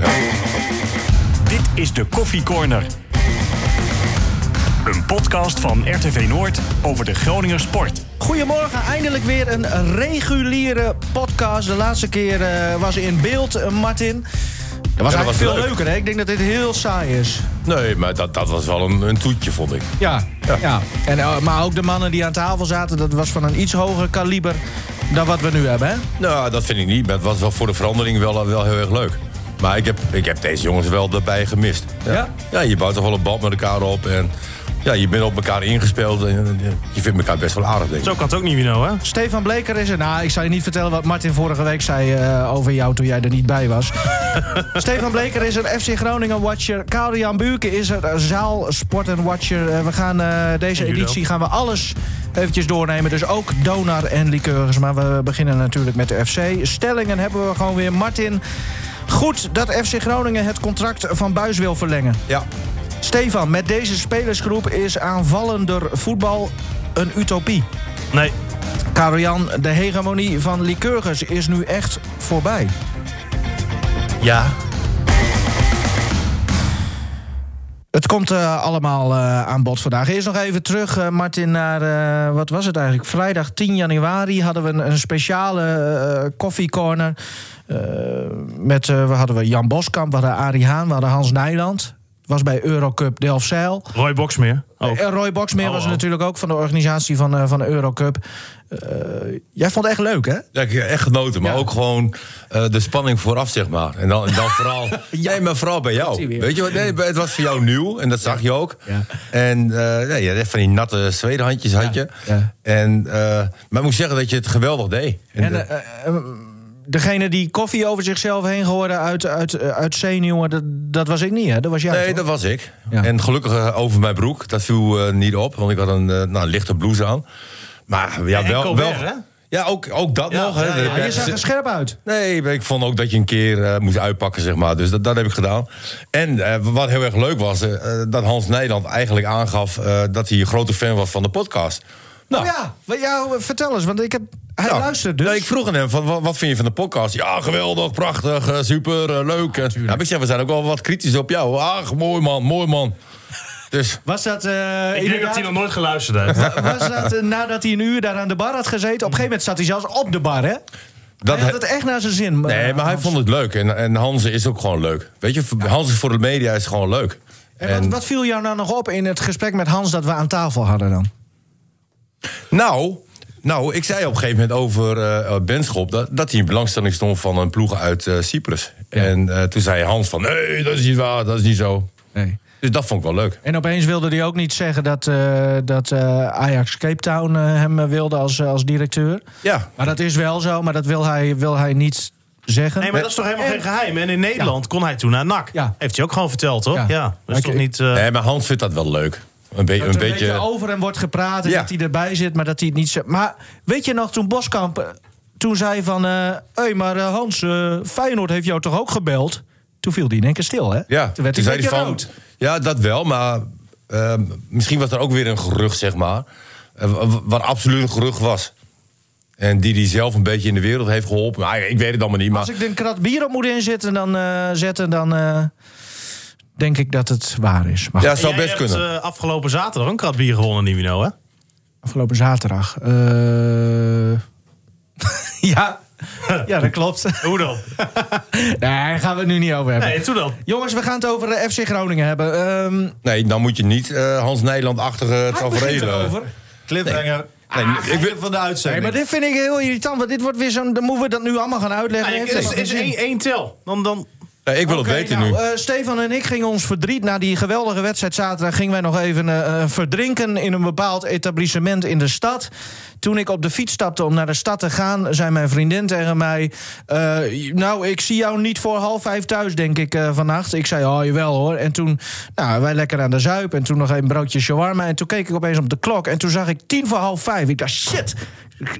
Dit is de Koffie Corner. Een podcast van RTV Noord over de Groninger sport. Goedemorgen, eindelijk weer een reguliere podcast. De laatste keer eh, was in beeld, eh, Martin. Dat was Ja, eigenlijk dat was veel leuk. leuker, hè? Ik denk dat dit heel saai is. Nee, maar dat, dat was wel een, een toetje, vond ik. Ja, ja. En, eh, maar ook de mannen die aan tafel zaten, dat was van een iets hoger kaliber dan wat we nu hebben, hè? Nou, dat vind ik niet. Maar het was wel voor de verandering wel, wel heel erg leuk. Maar ik heb, ik heb deze jongens wel erbij gemist. Ja? Ja, je bouwt toch wel een band met elkaar op. En ja, je bent op elkaar ingespeeld. En je vindt elkaar best wel aardig, denk ik. Zo kan het ook niet, Wino, hè? Stefan Bleker is er. Nou, ik zal je niet vertellen wat Martin vorige week zei eh, over jou toen jij er niet bij was. Stefan Bleker is er, FC Groningen watcher. Karel-Jan Buurke is er, zaal sport en watcher. Eh, we gaan eh, deze editie gaan we alles eventjes doornemen. Dus ook donar en liqueurs. Maar we beginnen natuurlijk met de FC. Stellingen hebben we gewoon weer. Martin, goed dat FC Groningen het contract van Buis wil verlengen. Ja. Stefan, met deze spelersgroep is aanvallender voetbal een utopie. Nee. Karel-Jan, de hegemonie van Lycurgus is nu echt voorbij. Ja. Het komt eh, allemaal eh, aan bod vandaag. Eerst nog even terug, eh, Martin, naar... eh, wat was het eigenlijk? Vrijdag 10 januari hadden we een, een speciale koffiecorner. Eh, met, eh, we hadden we Jan Boskamp, we hadden Arie Haan, we hadden Hans Nijland. Was bij Eurocup Delfzijl. Roy Boxmeer. Ook. En Roy Boxmeer Oh, was er oh. natuurlijk ook van de organisatie van, eh, van de Eurocup. Eh, jij vond het echt leuk, hè? Ja, ik heb echt genoten, maar Ja. ook gewoon eh, de spanning vooraf, zeg maar. En dan, en dan vooral, nee, maar vooral bij jou. Weet je wat? Nee, het was voor jou nieuw en dat zag je ook. Ja. En eh ja, je had echt van die natte zwedehandjes had je. ja. En, eh, maar ik moet zeggen dat je het geweldig deed. En, En, eh, eh, eh, degene die koffie over zichzelf heen gooide uit, uit, uit zenuwen, dat, dat was ik niet, hè? Dat was jij. nee, toch? dat was ik. Ja. En gelukkig eh, over mijn broek. Dat viel eh, niet op, want ik had een, eh, nou, lichte blouse aan. Maar ja, En wel... Colbert, wel hè? ja, ook, ook dat Ja, nog. Hè. ja, ja, De- Ja, je zag er scherp uit. Nee, ik vond ook dat je een keer moest uitpakken, zeg maar. Dus dat, dat heb ik gedaan. En wat heel erg leuk was, dat Hans Nijland eigenlijk aangaf... eh, dat hij een grote fan was van de podcast. Nou, Oh ja, wat- ja, vertel eens, want ik heb, hij nou, luistert dus. ik vroeg aan hem, van, wat, wat vind je van de podcast? Ja, geweldig, prachtig, eh, super, eh, leuk. En, ja, ik zeg, we zijn ook wel wat kritisch op jou. Ach, mooi man, mooi man. Dus Was dat, eh, Ik denk dat hij nog nooit geluisterd heeft. was dat nadat hij een uur daar aan de bar had gezeten? Op een gegeven moment zat hij zelfs op de bar, hè? dat hij had het echt naar zijn zin. Nee, maar hij vond het leuk. En, en Hans is ook gewoon leuk. Weet je, Hans is voor de media is gewoon leuk. En wat, wat viel jou nou nog op in het gesprek met Hans dat we aan tafel hadden dan? Nou, nou, ik zei op een gegeven moment over eh Benschop... Dat, dat hij in belangstelling stond van een ploeg uit eh, Cyprus. En eh, toen zei Hans van... nee, dat is niet waar, dat is niet zo. Nee. Dus dat vond ik wel leuk. En opeens wilde hij ook niet zeggen dat, eh, dat eh, Ajax Cape Town hem wilde als, als directeur. Ja, Maar dat is wel zo, maar dat wil hij, wil hij niet zeggen. Nee, maar dat is toch helemaal En- geen geheim? En in Nederland kon hij toen naar NAC. Ja. Heeft hij ook gewoon verteld, toch? Ja. Ja. Dat Maar is toch niet... eh, nee, maar Hans vindt dat wel leuk. Een, be- een er beetje... over hem wordt gepraat en Ja. dat hij erbij zit, maar dat hij het niet zegt. Maar weet je nog, toen Boskamp eh, toen zei van... Hé, hey, maar eh, Hans, eh, Feyenoord heeft jou toch ook gebeld? Toen viel hij in één keer stil, hè? Ja, toen werd hij rood. Ja, dat wel, maar ehm, misschien was er ook weer een gerucht, zeg maar. eh, wa- wat absoluut een gerucht was. En die hij zelf een beetje in de wereld heeft geholpen. Maar ik weet het allemaal niet. Maar Als ik een krat bier op moet inzetten, dan, eh, zetten, dan eh, denk ik dat het waar is. Maar ja, het zou best hebt, kunnen. eh, afgelopen zaterdag een krat bier gewonnen, Nivino, hè? afgelopen zaterdag. eh, ja. ja, dat klopt. Hoe dan? nee, daar gaan we het nu niet over hebben. Nee, toen dan. Jongens, we gaan het over de FC Groningen hebben. Ehm Nee, dan moet je niet eh, Hans begint tafereelen... erover. Cliffhanger. Nee, ik wil- van de Nee, uitzending. maar dit vind ik heel irritant, want dit wordt weer zo'n... Dan moeten we dat nu allemaal gaan uitleggen. Nee, het is, één tel. Dan, dan, Nee, ik wil het weten nou, nu. eh, Stefan en ik gingen ons verdriet na die geweldige wedstrijd zaterdag... gingen wij nog even eh, eh, verdrinken in een bepaald etablissement in de stad. Toen ik op de fiets stapte om naar de stad te gaan... zei mijn vriendin tegen mij... eh, nou, ik zie jou niet voor half vijf thuis, denk ik, eh, vannacht. Ik zei, oh, jawel hoor. En toen, nou, wij lekker aan de zuip... en toen nog een broodje shawarma. En toen keek ik opeens op de klok... en toen zag ik tien voor half vijf. Ik dacht, shit...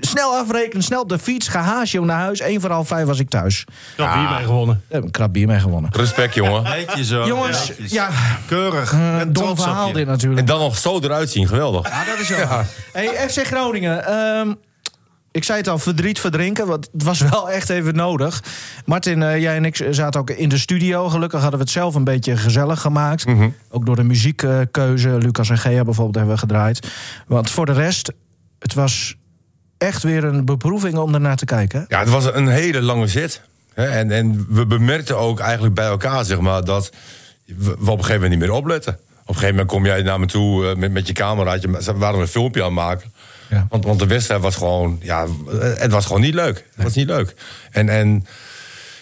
Snel afrekenen, snel op de fiets, gehaasje naar huis. Eén voor half vijf was ik thuis. krat bier mee gewonnen. Ik heb een krab bier mee gewonnen. Respect, jongen. Netjes hoor. Jongens, ja, Keurig. een En dom verhaal dit natuurlijk. En dan nog zo eruit zien, geweldig. Ja, dat is wel. Hey, FC Groningen. Ehm, ik zei het al, verdriet verdrinken. Want het was wel echt even nodig. Martin, eh, jij en ik zaten ook in de studio. Gelukkig hadden we het zelf een beetje gezellig gemaakt. Mhm. Ook door de muziekkeuze. Lucas en Gea bijvoorbeeld hebben we gedraaid. Want voor de rest, het was echt weer een beproeving om ernaar te kijken. Ja, het was een hele lange zit. Hè, En, en we bemerkten ook eigenlijk bij elkaar, zeg maar, dat we we op een gegeven moment niet meer opletten. Op een gegeven moment kom jij naar me toe eh, met, met je cameraatje. waren een filmpje aan het maken. Ja. Want, want de wedstrijd was gewoon, ja, het was gewoon niet leuk. Het was niet leuk. En, en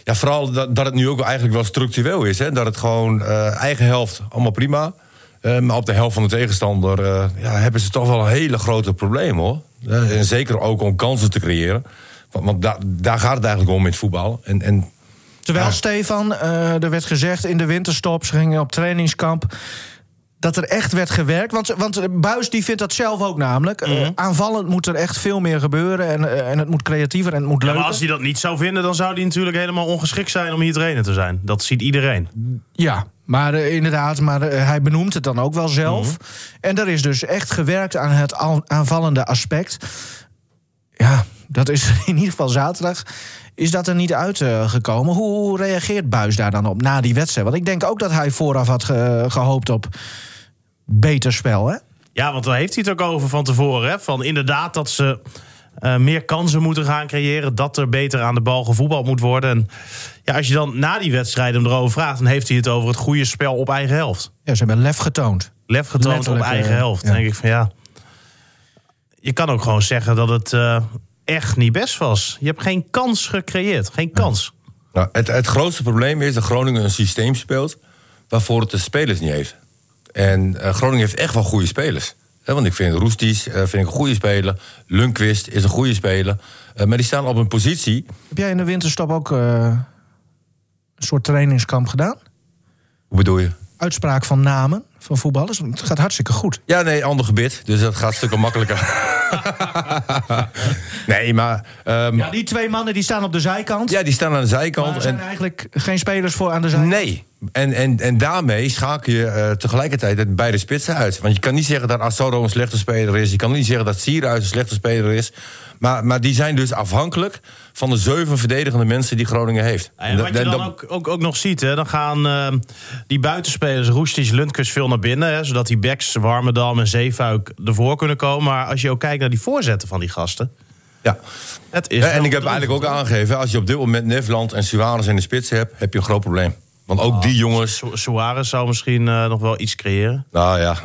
ja, vooral dat, dat het nu ook eigenlijk wel structureel is. Hè? Dat het gewoon eh, eigen helft, allemaal prima. Eh, maar op de helft van de tegenstander eh, ja, hebben ze toch wel een hele grote probleem hoor. En zeker ook om kansen te creëren. Want, want da- daar gaat het eigenlijk om in het voetbal. En, en Terwijl, Ja. Stefan, er werd gezegd in de winterstop, ze gingen op trainingskamp. Dat er echt werd gewerkt. Want, want Buis die vindt dat zelf ook namelijk. Eh, aanvallend moet er echt veel meer gebeuren. En, eh, en het moet creatiever en het moet Ja, leuker. maar als hij dat niet zou vinden, dan zou hij natuurlijk helemaal ongeschikt zijn om hier trainer te zijn. Dat ziet iedereen. Ja, maar eh, inderdaad, maar hij benoemt het dan ook wel zelf. En er is dus echt gewerkt aan het aan- aanvallende aspect. Dat is in ieder geval zaterdag. Is dat er niet uitgekomen? Hoe, hoe reageert Buis daar dan op na die wedstrijd? Want ik denk ook dat hij vooraf had ge- gehoopt op beter spel, hè? Ja, want daar heeft hij het ook over van tevoren. Hè? Van inderdaad dat ze eh, meer kansen moeten gaan creëren. Dat er beter aan de bal gevoetbald moet worden. En ja, als je dan na die wedstrijd hem erover vraagt... dan heeft hij het over het goede spel op eigen helft. Ja, ze hebben lef getoond. Lef getoond Letterlijk, op eigen eh, helft. ja. Denk ik van ja... Je kan ook gewoon zeggen dat het eh, echt niet best was. Je hebt geen kans gecreëerd. Geen kans. nou, het, het grootste probleem is dat Groningen een systeem speelt... waarvoor het de spelers niet heeft. En eh, Groningen heeft echt wel goede spelers. Hè, want ik vind Roesties eh, vind ik een goede speler. Lundqvist is een goede speler. Eh, maar die staan op een positie... Heb jij in de winterstop ook eh, een soort trainingskamp gedaan? Hoe bedoel je? Uitspraak van namen van voetballers? Want Het gaat hartstikke goed. Ja, nee, ander gebit. Dus dat gaat stukken makkelijker. nee, maar... ehm, Ja, die twee mannen die staan op de zijkant. ja, die staan aan de maar zijkant. er zijn En, eigenlijk geen spelers voor aan de zijkant. nee. En, en, en daarmee schakel je eh, tegelijkertijd beide spitsen uit. Want je kan niet zeggen dat Asoro een slechte speler is. Je kan niet zeggen dat Sierhuis een slechte speler is. Maar, maar die zijn dus afhankelijk van de zeven verdedigende mensen die Groningen heeft. En wat je dan ook, ook, ook nog ziet, hè, dan gaan eh, die buitenspelers, Roestic, Lundkes veel naar binnen. Hè, zodat die backs, Warmerdam en Zeefuik ervoor kunnen komen. Maar als je ook kijkt naar die voorzetten van die gasten. ja. Het is Ja, en ik heb eigenlijk ook aangegeven... als je op dit moment Nefland en Suarez in de spits hebt... heb je een groot probleem. Want ook die jongens... Su- Suarez zou misschien eh, nog wel iets creëren. Nou ja,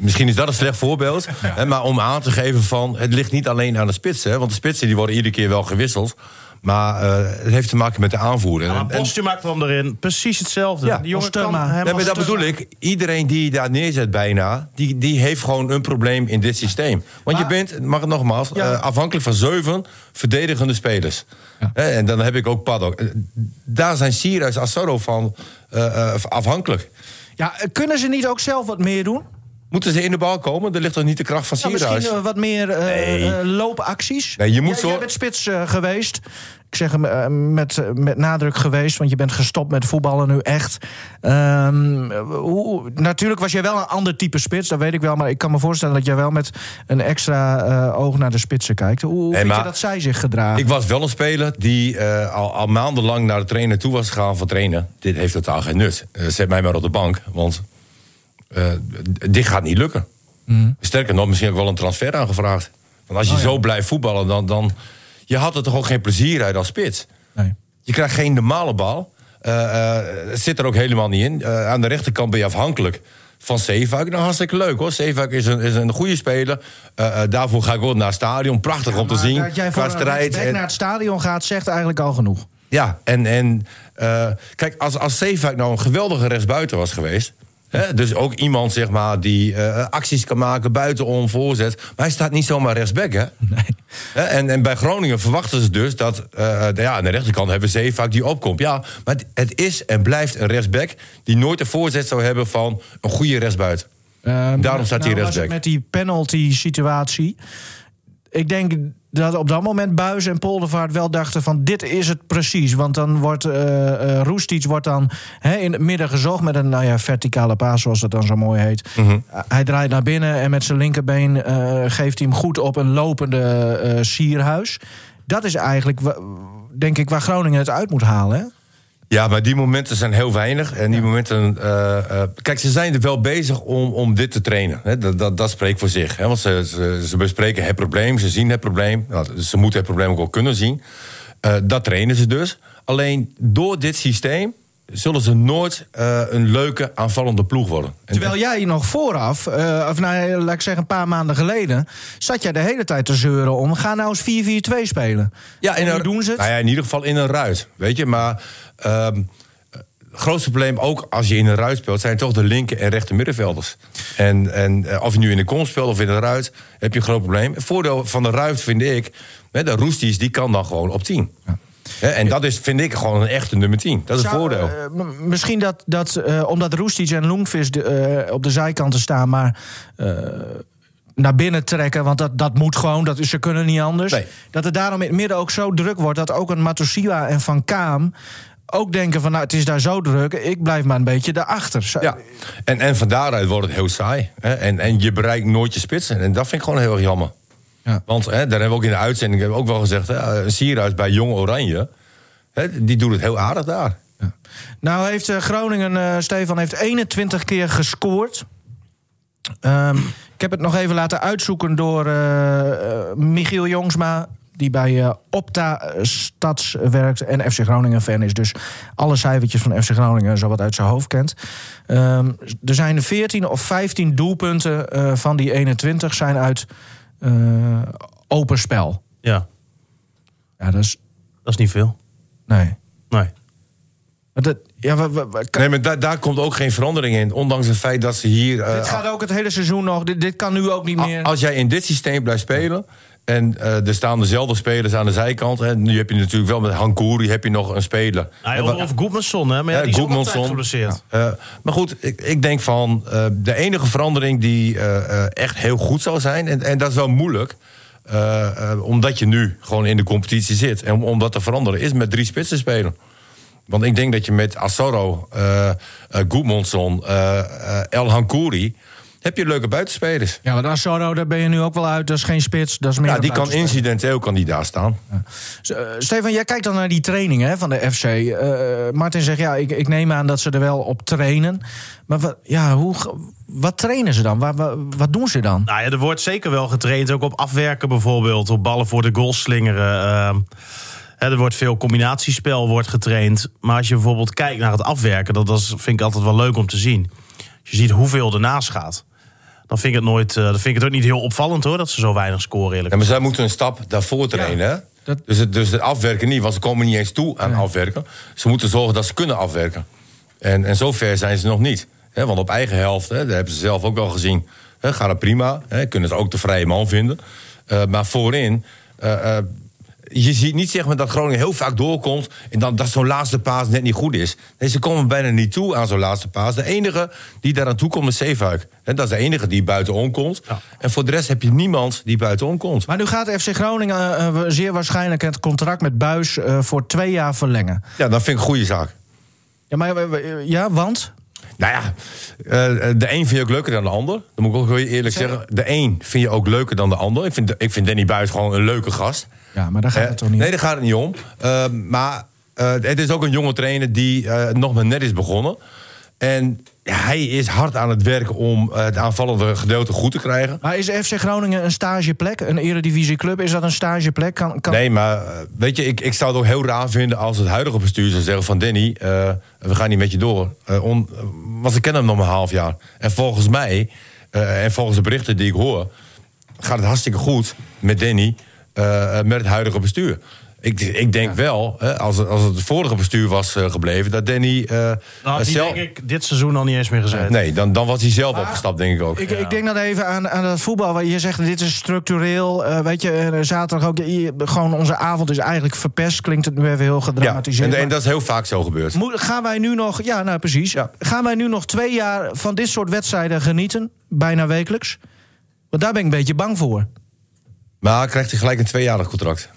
misschien is dat een slecht voorbeeld. Hè, maar om aan te geven van... het ligt niet alleen aan de spitsen. hè, Want de spitsen die worden iedere keer wel gewisseld. Maar eh, het heeft te maken met de aanvoerder. Maar En- en- Postu maakt dan erin precies hetzelfde. Ja, die jongen kan Thurma. helemaal Ja, maar dat bedoel ik. Iedereen die je daar neerzet bijna... die, die heeft gewoon een probleem in dit systeem. Want je bent, mag het nogmaals... Ja. eh, afhankelijk van zeven verdedigende spelers. Hè, en dan heb ik ook Paddock. Eh, Daar zijn Sierhuis Assoro van eh, eh, afhankelijk. Ja, kunnen ze niet ook zelf wat meer doen? Moeten ze in de bal komen? Er ligt toch niet de kracht van Nou, Sierhuis? misschien eh, wat meer eh, Nee. eh, loopacties? Nee, je moet zo- Jij bent spits geweest. Ik zeg hem met, met nadruk geweest, want je bent gestopt met voetballen nu echt. Ehm, hoe, natuurlijk was jij wel een ander type spits, dat weet ik wel. Maar ik kan me voorstellen dat jij wel met een extra oog naar de spitsen kijkt. Hoe Nee, vind je dat zij zich gedragen? Ik was wel een speler die al, al maandenlang naar de trainer toe was gegaan van trainen. Dit heeft totaal geen nut. Zet mij maar op de bank, want eh, dit gaat niet lukken. Sterker nog, misschien ook wel een transfer aangevraagd. Want als je zo blijft voetballen, dan, dan... Je had er toch ook geen plezier uit als spits. nee. Je krijgt geen normale bal. Eh, eh, het zit er ook helemaal niet in. Aan de rechterkant ben je afhankelijk van Zeefuik. Nou, hartstikke leuk hoor. Zeefuik is een, is een goede speler. Daarvoor ga ik ook naar het stadion. Prachtig om te zien. Dat jij Qua strijd. En- naar het stadion gaat, zegt eigenlijk al genoeg. ja, en, en kijk, als, als Zeefuik nou een geweldige rechtsbuiten was geweest... Dus ook iemand zeg maar, die eh, acties kan maken buitenom, voorzet... maar hij staat niet zomaar rechtsback, hè? Hè, En, en bij Groningen verwachten ze dus dat... eh, ja, aan de rechterkant hebben we Zeefuik die opkomt. Ja, maar het- het is en blijft een rechtsback... die nooit een voorzet zou hebben van een goede rechtsbuit. Ehm, Daarom staat hij nou was rechtsback. Met die penalty situatie. Ik denk dat op dat moment Buis en Poldervaart wel dachten van dit is het precies. Want dan wordt uh, Roestic wordt dan in het midden gezocht met een nou ja, verticale paas, zoals dat dan zo mooi heet. Mhm. Hij draait naar binnen en met zijn linkerbeen eh, geeft hij hem goed op een lopende sierhuis. Dat is eigenlijk, denk ik, waar Groningen het uit moet halen. Hè? Ja, maar die momenten zijn heel weinig. En die momenten. eh, eh, kijk, ze zijn er wel bezig om, om dit te trainen. Hè? Dat, dat, dat spreekt voor zich. Hè? Want ze, ze, ze bespreken het probleem, ze zien het probleem. Nou, ze moeten het probleem ook wel kunnen zien. Eh, dat trainen ze dus. Alleen door dit systeem zullen ze nooit eh, een leuke aanvallende ploeg worden. En- Terwijl jij nog vooraf, eh, of nou, laat ik zeggen een paar maanden geleden... zat jij de hele tijd te zeuren om, ga nou eens 4-4-2 spelen. Ja, in En een, doen ze het? Nou ja, in ieder geval in een ruit. Weet je, maar. ehm, het grootste probleem, ook als je in een ruit speelt, zijn toch de linker en rechter middenvelders. En, en eh, of je nu in de kom speelt of in een ruit, heb je een groot probleem. Het voordeel van de ruit vind ik, hè, de Roesties, die kan dan gewoon op 10. En dat is, vind ik, gewoon een echte nummer 10. Dat is het voordeel. eh, misschien dat, dat eh, omdat Roestic en Loengvis de, eh, op de zijkanten staan, maar naar binnen trekken, want dat, dat moet gewoon, dat, ze kunnen niet anders. Nee. Dat het daarom in het midden ook zo druk wordt dat ook een Matosiwa en Van Kaam ook denken van, nou, het is daar zo druk, ik blijf maar een beetje daarachter. Ja, en, en van daaruit wordt het heel saai. Hè? En, en je bereikt nooit je spitsen. En dat vind ik gewoon heel erg jammer. Ja. Want hè, daar hebben we ook in de uitzending hebben we ook wel gezegd... Hè, een Sierhuis bij Jong Oranje, hè, die doet het heel aardig daar. Nou heeft eh, Groningen, eh, Stefan, heeft 21 keer gescoord. Ehm, ik heb het nog even laten uitzoeken door eh, eh, Michiel Jongsma... die bij eh, Opta Stads werkt en FC Groningen fan is. Dus alle cijfertjes van FC Groningen zo wat uit zijn hoofd kent. Ehm, er zijn 14 of 15 doelpunten eh, van die 21 zijn uit eh, open spel. Ja, Ja, dat is... dat is niet veel. Nee. Nee. Maar Dat, ja, we, we- we- Nee, maar da- daar komt ook geen verandering in. Ondanks het feit dat ze hier... eh, dit gaat ook het hele seizoen nog. Dit, dit kan nu ook niet a- meer. Als jij in dit systeem blijft spelen... en eh, er staan dezelfde spelers aan de zijkant... en nu heb je natuurlijk wel met Hankouri heb je nog een speler. En of, of Goedmanson, hè? Maar ja, Ja, die is geblesseerd. Eh, maar goed, ik, ik denk van eh, de enige verandering die echt heel goed zou zijn, en, en dat is wel moeilijk, omdat je nu gewoon in de competitie zit en om, om dat te veranderen, is met drie spitsen spelen. Want ik denk dat je met Asoro, uh, El Hankouri, heb je leuke buitenspelers. Ja, maar Assoro, daar ben je nu ook wel uit. Dat is geen spits, dat is meer Ja, die kan incidenteel kan die daar staan. S- eh, Stefan, jij kijkt dan naar die trainingen hè, van de FC. Eh, Martin zegt, ja, ik, ik neem aan dat ze er wel op trainen. Maar wat, ja, hoe, wat trainen ze dan? Wat, wat, wat doen ze dan? Nou ja, er wordt zeker wel getraind. Ook op afwerken bijvoorbeeld. Op ballen voor de goal slingeren. ehm. Hè, er wordt veel combinatiespel wordt getraind. Maar als je bijvoorbeeld kijkt naar het afwerken... dat, dat is- vind ik altijd wel leuk om te zien. Als je ziet hoeveel ernaast gaat... dan vind ik het, nooit, eh, dan vind ik het ook niet heel opvallend hoor... dat ze zo weinig scoren eerlijk Ja, maar zij moeten een stap daarvoor trainen. hè? dat- Dus, het, dus het afwerken niet, want ze komen niet eens toe aan afwerken. Ze moeten zorgen dat ze kunnen afwerken. En, en zover zijn ze nog niet. Hè? Want op eigen helft, hè, dat hebben ze zelf ook wel gezien... Hè, gaat het prima, hè, kunnen ze ook de vrije man vinden. Eh, maar voorin... eh, eh, je ziet niet zeg maar, dat Groningen heel vaak doorkomt... en dan, dat zo'n laatste paas net niet goed is. Nee, ze komen bijna niet toe aan zo'n laatste paas. De enige die daar aan toe komt is Zeefuik. Dat is de enige die buitenom komt. Ja. En voor de rest heb je niemand die buitenom komt. Maar nu gaat FC Groningen eh, eh, zeer waarschijnlijk het contract met Buis eh, voor twee jaar verlengen. Ja, dat vind ik een goede zaak. Ja, maar, ja want? Nou ja, de een vind je ook leuker dan de ander. Dat moet ik ook heel eerlijk Zeg- zeggen. De een vind je ook leuker dan de ander. Ik vind, ik vind Danny Buis gewoon een leuke gast. Ja, maar daar gaat Eh, het toch niet Nee, daar gaat het niet om. Eh, maar eh, het is ook een jonge trainer die eh, nog maar net is begonnen. En hij is hard aan het werk om het aanvallende gedeelte goed te krijgen. Maar is FC Groningen een stageplek? Een eredivisieclub? Is dat een stageplek? Kan, kan... Nee, maar weet je, ik, ik zou het ook heel raar vinden als het huidige bestuur zou zeggen van Danny, eh, we gaan niet met je door. On- want ze kennen hem nog maar een half jaar. En volgens mij, en volgens de berichten die ik hoor, gaat het hartstikke goed met Danny, eh, met het huidige bestuur. Ik, ik denk wel, hè, als, het, als het vorige bestuur was eh, gebleven, dat Danny. eh, Nou, die zelf- denk ik dit seizoen al niet eens meer gezet. Nee, dan, dan was hij zelf opgestapt, denk ik ook. Ik, ik denk dat even aan, aan dat voetbal. Waar je zegt, dit is structureel. eh, weet je, zaterdag ook. gewoon onze avond is eigenlijk verpest. Klinkt het nu even heel ja, gedramatiseerd. en, en maar dat is heel vaak zo gebeurd. moet- gaan wij nu nog... Ja, nou precies. Ja. Gaan wij nu nog twee jaar van dit soort wedstrijden genieten? Bijna wekelijks? Want daar ben ik een beetje bang voor. Maar krijgt hij gelijk een tweejarig contract.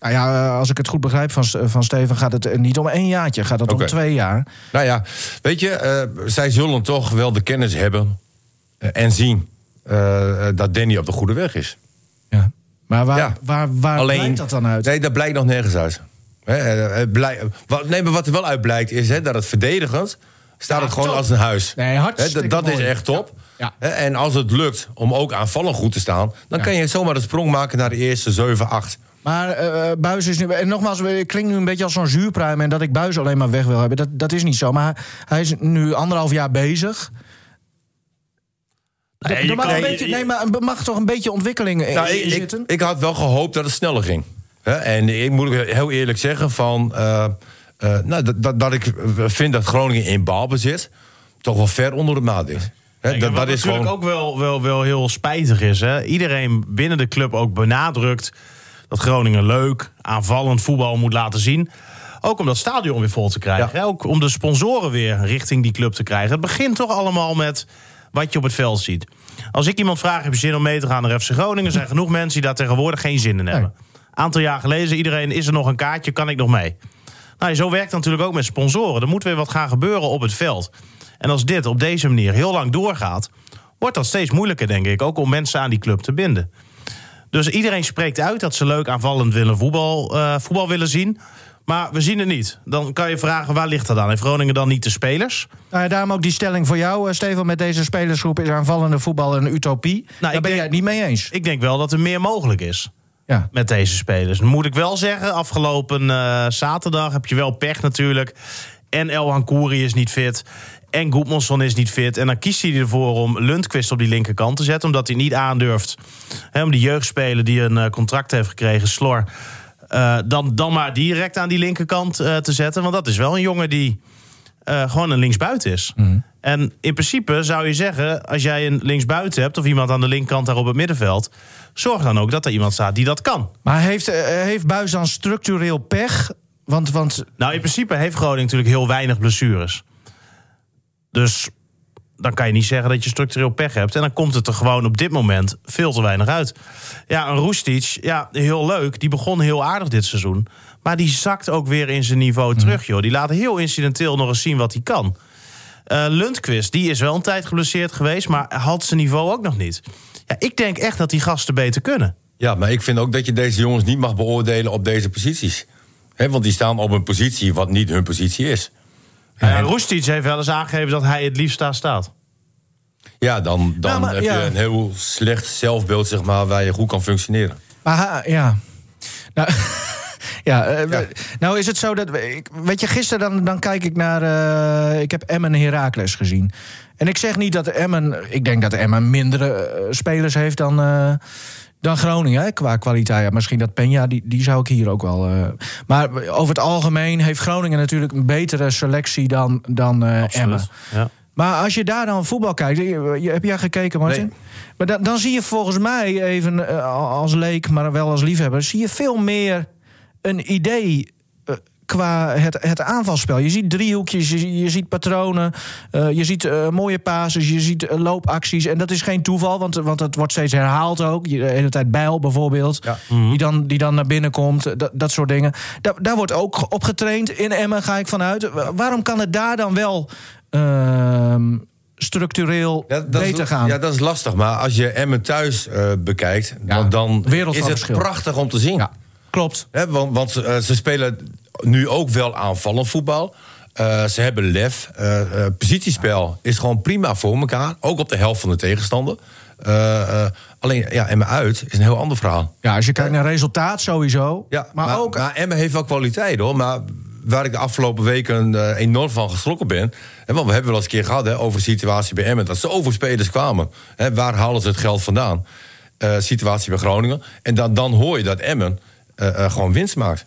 Nou ja, eh, als ik het goed begrijp van, St- van Steven, gaat het eh, niet om één jaartje, gaat het om twee jaar. Nou ja, weet je, eh, zij zullen toch wel de kennis hebben eh, en zien eh, eh, dat Danny op de goede weg is. Ja. Maar waar, Ja. waar, waar blijkt dat dan uit? Nee, dat blijkt nog nergens uit. Eh, het blij- wat, nee, maar wat er wel uit blijkt is dat het verdedigend staat Ja, het gewoon top. als een huis. Nee, hartstikke dat dat is echt top. Ja. Hè, En als het lukt om ook aanvallend goed te staan, dan Ja. kan je zomaar de sprong maken naar de eerste 7, 8. Maar eh Buis is nu. En nogmaals, ik klink nu een beetje als zo'n zuurpruim. En dat ik Buis alleen maar weg wil hebben. Dat, dat is niet zo. Maar hij is nu anderhalf jaar bezig. Nee, Er je mag, kan- een beetje, nee, maar er mag toch een beetje ontwikkeling in, Nou, in ik, zitten? ik had wel gehoopt dat het sneller ging. Hè, En ik moet ook heel eerlijk zeggen van, eh, eh, nou, dat, dat, dat ik vind dat Groningen in balbezit toch wel ver onder de maat is. Kijk, dat, is natuurlijk gewoon. ook wel, wel, wel heel spijtig is. Hè? Iedereen binnen de club ook benadrukt dat Groningen leuk, aanvallend voetbal moet laten zien. Ook om dat stadion weer vol te krijgen. Ja. Ook om de sponsoren weer richting die club te krijgen. Het begint toch allemaal met wat je op het veld ziet. Als ik iemand vraag, heb je zin om mee te gaan naar FC Groningen? Er zijn genoeg mensen die daar tegenwoordig geen zin in hebben. Aantal jaar geleden, iedereen, is er nog een kaartje, kan ik nog mee? Nou, zo werkt het natuurlijk ook met sponsoren. Er moet weer wat gaan gebeuren op het veld. En als dit op deze manier heel lang doorgaat, wordt dat steeds moeilijker, denk ik. Ook om mensen aan die club te binden. Dus iedereen spreekt uit dat ze leuk aanvallend willen voetbal, eh, voetbal willen zien. Maar we zien het niet. Dan kan je vragen, waar ligt dat aan? Heeft Groningen dan niet de spelers? Nou daarom ook die stelling voor jou, eh, Steven. Met deze spelersgroep is aanvallende voetbal een utopie. Daar Nou, ik ben denk- jij het niet mee eens. Ik denk wel dat er meer mogelijk is. Ja. met deze spelers. Dan moet ik wel zeggen, afgelopen eh, zaterdag heb je wel pech natuurlijk. En El Hankouri is niet fit. En Goedmanson is niet fit. En dan kiest hij ervoor om Lundqvist op die linkerkant te zetten. Omdat hij niet aandurft hè, om die jeugdspeler die een eh, contract heeft gekregen, Slor... eh, dan, dan maar direct aan die linkerkant eh, te zetten. Want dat is wel een jongen die gewoon een linksbuiten is. En in principe zou je zeggen, als jij een linksbuiten hebt... of iemand aan de linkerkant daar op het middenveld... zorg dan ook dat er iemand staat die dat kan. Maar heeft, heeft Buis dan structureel pech? Want, want Nou, in principe heeft Groningen natuurlijk heel weinig blessures. Dus dan kan je niet zeggen dat je structureel pech hebt. En dan komt het er gewoon op dit moment veel te weinig uit. Ja, een Roestic, ja, heel leuk. Die begon heel aardig dit seizoen. Maar die zakt ook weer in zijn niveau terug, joh. Die laat heel incidenteel nog eens zien wat hij kan. Eh Lundqvist, die is wel een tijd geblesseerd geweest... maar had zijn niveau ook nog niet. Ja, ik denk echt dat die gasten beter kunnen. Ja, maar ik vind ook dat je deze jongens niet mag beoordelen op deze posities. Hè, want die staan op een positie wat niet hun positie is. Uh, Roestic heeft wel eens aangegeven dat hij het liefst daar staat. Ja, dan, dan Nou, maar- heb ja. je een heel slecht zelfbeeld zeg maar, waar je goed kan functioneren. Maar ja. Nou, ja, eh, Ja. nou is het zo dat. weet je, gisteren dan, dan kijk ik naar. eh, ik heb Emmen Heracles gezien. En ik zeg niet dat Emmen. Ik denk dat Emmen mindere eh, spelers heeft dan. Dan Groningen, hè, qua kwaliteit. Ja, misschien dat Penja, die, die zou ik hier ook wel. eh, maar over het algemeen heeft Groningen natuurlijk een betere selectie dan, dan eh, Emmen. Ja. Maar als je daar dan voetbal kijkt, heb jij gekeken, Martin? Nee. Maar dan, dan zie je volgens mij, even eh, als leek, maar wel als liefhebber, zie je veel meer een idee. Qua het, het aanvalspel. Je ziet driehoekjes, je, je ziet patronen, eh, je ziet eh, mooie passes, je ziet eh, loopacties. En dat is geen toeval, want, want het wordt steeds herhaald ook. Je- De hele tijd Bijl bijvoorbeeld, Ja. die, dan, die dan naar binnen komt. Dat, dat soort dingen. Da- daar wordt ook op getraind. In Emmen ga ik vanuit. Wa- Waarom kan het daar dan wel ehm, structureel Ja, dat beter is, gaan? Ja, dat is lastig. Maar als je Emmen thuis eh, bekijkt, Ja, dan, dan is het verschil. prachtig om te zien. Ja, klopt. Hè, want want ze spelen nu ook wel aanvallend voetbal. Eh, ze hebben lef. Eh, eh, positiespel is gewoon prima voor elkaar. Ook op de helft van de tegenstander. Alleen, ja, Emmen uit is een heel ander verhaal. Ja, als je kijkt naar resultaat sowieso. Ja, maar, ook. Maar Emmen heeft wel kwaliteit hoor. Maar waar ik de afgelopen weken enorm van geschrokken ben. En want we hebben wel eens een keer gehad hè, over de situatie bij Emmen. Dat zoveel spelers kwamen. Hè, waar halen ze het geld vandaan? Situatie bij Groningen. En dan, dan hoor je dat Emmen gewoon winst maakt.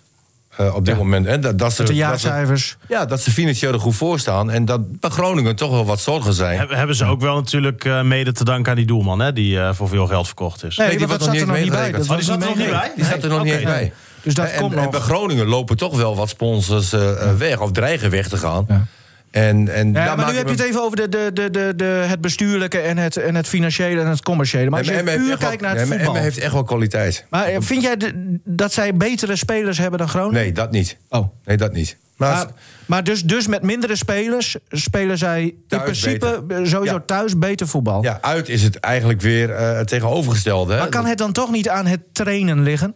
Eh, op dit Ja. moment. En dat, dat ze, met de dat ze- jaarcijfers. ja, dat ze financieel er goed voor staan. En dat bij Groningen toch wel wat zorgen zijn. Heb- Hebben ze ook wel natuurlijk eh, mede te danken aan die doelman, hè, die eh, voor veel geld verkocht is. Nee, die want was nog zat er niet nog niet bij. Dat Oh, die zat er nog niet bij? Die staat er nog niet bij. Dus dat en, komt en nog. bij Groningen lopen toch wel wat sponsors weg of dreigen weg te gaan. Ja. En, en Ja, maar nu heb je het even over de, de, de, de, de, het bestuurlijke en het, en het financiële en het commerciële. Maar als je puur kijkt naar het voetbal. Heeft echt wel kwaliteit. Maar eh, vind jij de- dat zij betere spelers hebben dan Groningen? Nee, dat niet. Oh. Nee, dat niet. Maar, Maar, maar dus, dus met mindere spelers spelen zij in principe beter. eh, sowieso Ja. thuis beter voetbal. ja, uit is het eigenlijk weer eh, het tegenovergestelde. Hè? Maar kan het dan toch niet aan het trainen liggen?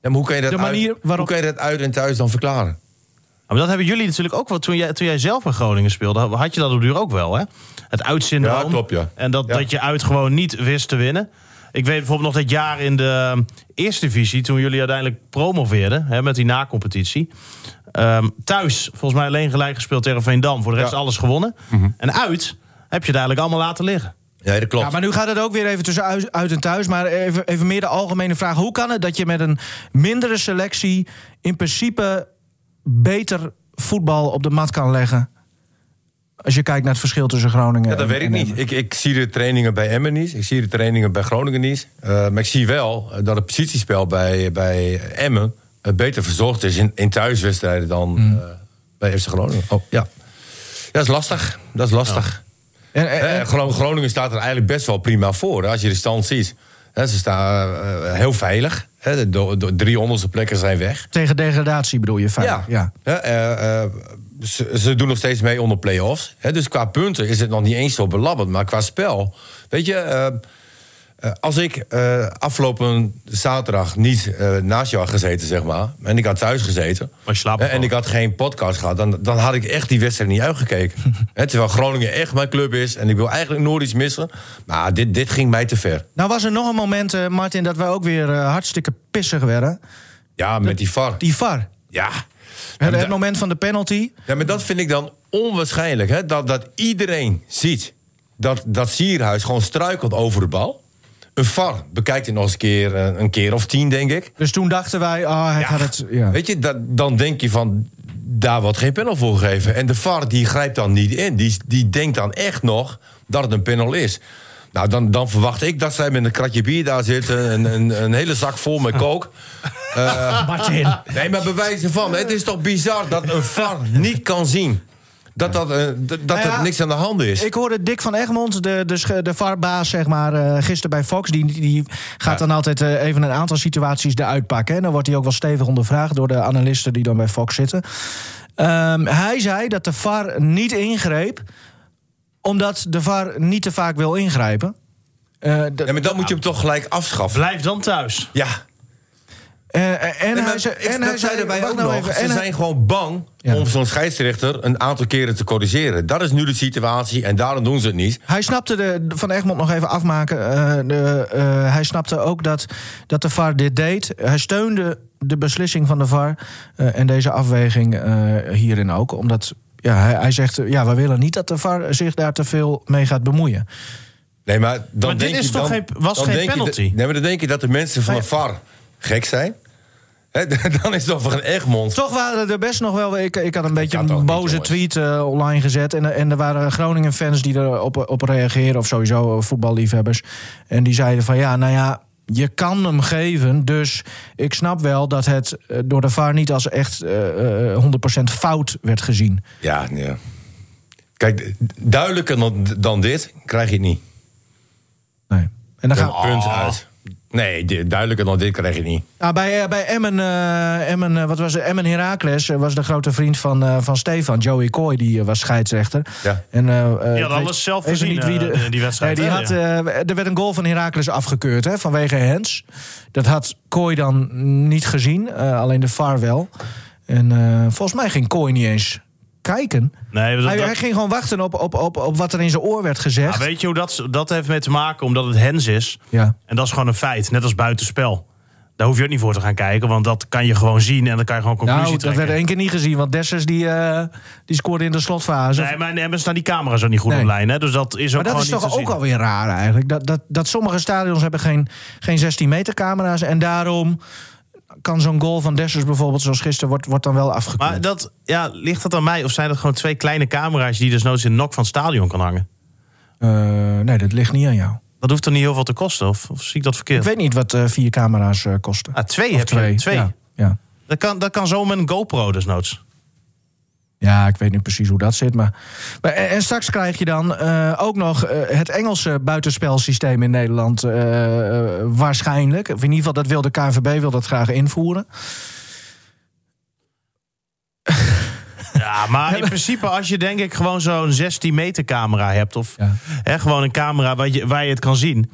Ja, maar hoe kan je dat, manier uit, waarop- hoe kan je dat uit en thuis dan verklaren? Maar dat hebben jullie natuurlijk ook wel. Toen jij, toen jij zelf bij Groningen speelde, had je dat op de duur ook wel, hè? Het uitsyndroom. Ja, klopt, ja. En dat, Ja. dat je uit gewoon niet wist te winnen. Ik weet bijvoorbeeld nog dat jaar in de um, eerste divisie... toen jullie uiteindelijk promoveerden hè, met die nacompetitie. Ehm, thuis volgens mij alleen gelijk gespeeld tegen Veendam. Voor de rest Ja. alles gewonnen. En uit heb je het eigenlijk allemaal laten liggen. Ja, dat klopt. Ja, maar nu gaat het ook weer even tussen uit- uit en thuis. Maar even, even meer de algemene vraag. Hoe kan het dat je met een mindere selectie... in principe beter voetbal op de mat kan leggen... als je kijkt naar het verschil tussen Groningen Ja, dat en- weet ik niet. Ik, ik zie de trainingen bij Emmen niet. Ik zie de trainingen bij Groningen niet. Eh, maar ik zie wel eh, dat het positiespel bij, bij Emmen... eh, beter verzorgd is in, in thuiswedstrijden dan Hmm. bij FC Groningen. Oh, ja. Dat is lastig. Dat is lastig. En- en- Gro- Groningen staat er eigenlijk best wel prima voor. Als je de stand ziet. Ze staan eh, heel veilig. Hè, de, de- drie onderste plekken zijn weg. Tegen degradatie bedoel je? Fijn. ja. Eh, eh, ze, ze doen nog steeds mee onder play-offs. Hè, dus qua punten is het nog niet eens zo belabberd. Maar qua spel. Weet je, eh, eh, als ik eh, afgelopen zaterdag niet eh, naast jou had gezeten, zeg maar. En ik had thuis gezeten. Maar je slaapt hè, en ik had geen podcast gehad. Dan, dan had ik echt die wedstrijd niet uitgekeken. Hè, terwijl Groningen echt mijn club is. En ik wil eigenlijk nooit iets missen. Maar dit, dit ging mij te ver. Nou was er nog een moment, eh, Martin, dat wij ook weer hartstikke pissig werden. Ja, met die VAR. Die VAR. Ja. Het, Ja, het moment van de penalty. Ja, maar dat vind ik dan onwaarschijnlijk. Hè? Dat, dat iedereen ziet dat, dat Sierhuis gewoon struikelt over de bal. Een VAR bekijkt het nog eens een keer, eh, een keer of tien, denk ik. Dus toen dachten wij, ah, hij gaat het... Ja. Weet je, dat, dan denk je van, daar wordt geen panel voor gegeven. En de VAR die grijpt dan niet in. Die, die denkt dan echt nog dat het een panel is. Nou, dan, dan verwacht ik dat zij met een kratje bier daar zitten. Een, een, een hele zak vol met kook. Martin. Nee, maar bewijzen van. Het is toch bizar dat een VAR niet kan zien. Dat, dat, eh, dat Nou ja, er niks aan de hand is. Ik hoorde Dick van Egmond, de, de, de VAR-baas, zeg maar, eh, gisteren bij Fox. Die, die gaat Ja. dan altijd eh, even een aantal situaties eruit pakken. En dan wordt hij ook wel stevig ondervraagd door de analisten die dan bij Fox zitten. Ehm, hij zei dat de VAR niet ingreep, omdat de VAR niet te vaak wil ingrijpen. Eh, Ja, maar dan moet je hem toch gelijk afschaffen. Blijf dan thuis. Ja. Eh, eh, en Nee, hij en dat hij zei, wij ook nou nog. even, Ze hij- zijn gewoon bang Ja. om zo'n scheidsrechter een aantal keren te corrigeren. Dat is nu de situatie en daarom doen ze het niet. Hij snapte de, van Egmond nog even afmaken. eh, de, eh, hij snapte ook dat, dat de VAR dit deed. Hij steunde de beslissing van de VAR eh, en deze afweging eh, hierin ook. Omdat ja, hij, hij zegt, ja, we willen niet dat de VAR zich daar te veel mee gaat bemoeien. Nee, maar dan Maar dit denk is je, toch dan, geen- was dan geen je penalty? dat- nee, maar dan denk je dat de mensen van de VAR gek zijn. Dan is het toch een Egmond. Toch waren er best nog wel. Ik, ik had een beetje een boze tweet eh, online gezet. En, en er waren Groningen-fans die erop op reageren. Of sowieso eh, voetballiefhebbers. En die zeiden van ja, nou ja. Je kan hem geven, dus ik snap wel dat het eh, door de VAR niet als echt eh, 100% fout werd gezien. Ja, ja. Kijk, duidelijker dan, dan dit krijg je het niet. Nee. En dan gaan, Punt uit. Nee, duidelijker dan dit krijg je niet. Nou, bij, eh, bij Emmen, eh, Emmen, eh, wat was het? Emmen Heracles eh, was de grote vriend van, eh, van Stefan, Joey Kooi, die was scheidsrechter. Ja. En, eh, eh, had weet alles zelf gezien, niet wie de, die wedstrijd, Nee, die had, eh, er werd een goal van Heracles afgekeurd hè, vanwege Hens. Dat had Kooi dan niet gezien, eh, alleen de VAR wel. En eh, volgens mij ging Kooi niet eens kijken. Nee, dat, Hij, dat- hij ging gewoon wachten op, op, op, op wat er in zijn oor werd gezegd. Ja, weet je hoe dat, dat heeft mee te maken? Omdat het hens is. Ja. En dat is gewoon een feit, net als buitenspel. Daar hoef je ook niet voor te gaan kijken, want dat kan je gewoon zien en dan kan je gewoon conclusie Nou, dat trekken. werd één keer niet gezien, want Dessers die, eh, die scoorde in de slotfase. Nee, maar Emmen staan die camera's ook niet goed Nee. online. Hè? Dus dat is ook Maar dat is toch ook alweer raar eigenlijk. Dat, dat, dat sommige stadions hebben geen, geen 16 meter camera's. En daarom kan zo'n goal van Dessers bijvoorbeeld, zoals gisteren, wordt, wordt dan wel afgekeurd. Maar dat, ja, ligt dat aan mij? Of zijn dat gewoon twee kleine camera's die dus nooit in nok van het stadion kan hangen? Eh, nee, dat ligt niet aan jou. Dat hoeft er niet heel veel te kosten, of, of zie ik dat Ik verkeerd? weet niet wat eh, vier camera's eh, kosten. Ah, twee Of heb je. Twee. Ja, ja. Dat, kan, dat kan zo met een GoPro desnoods. Ja, ik weet niet precies hoe dat zit. Maar, maar en, en straks krijg je dan eh, ook nog eh, het Engelse buitenspelsysteem in Nederland. eh, waarschijnlijk. Of in ieder geval, dat wil de KNVB wil dat graag invoeren. Ja, maar in principe als je denk ik gewoon zo'n 16 meter camera hebt... of Ja. hè, gewoon een camera waar je, waar je het kan zien...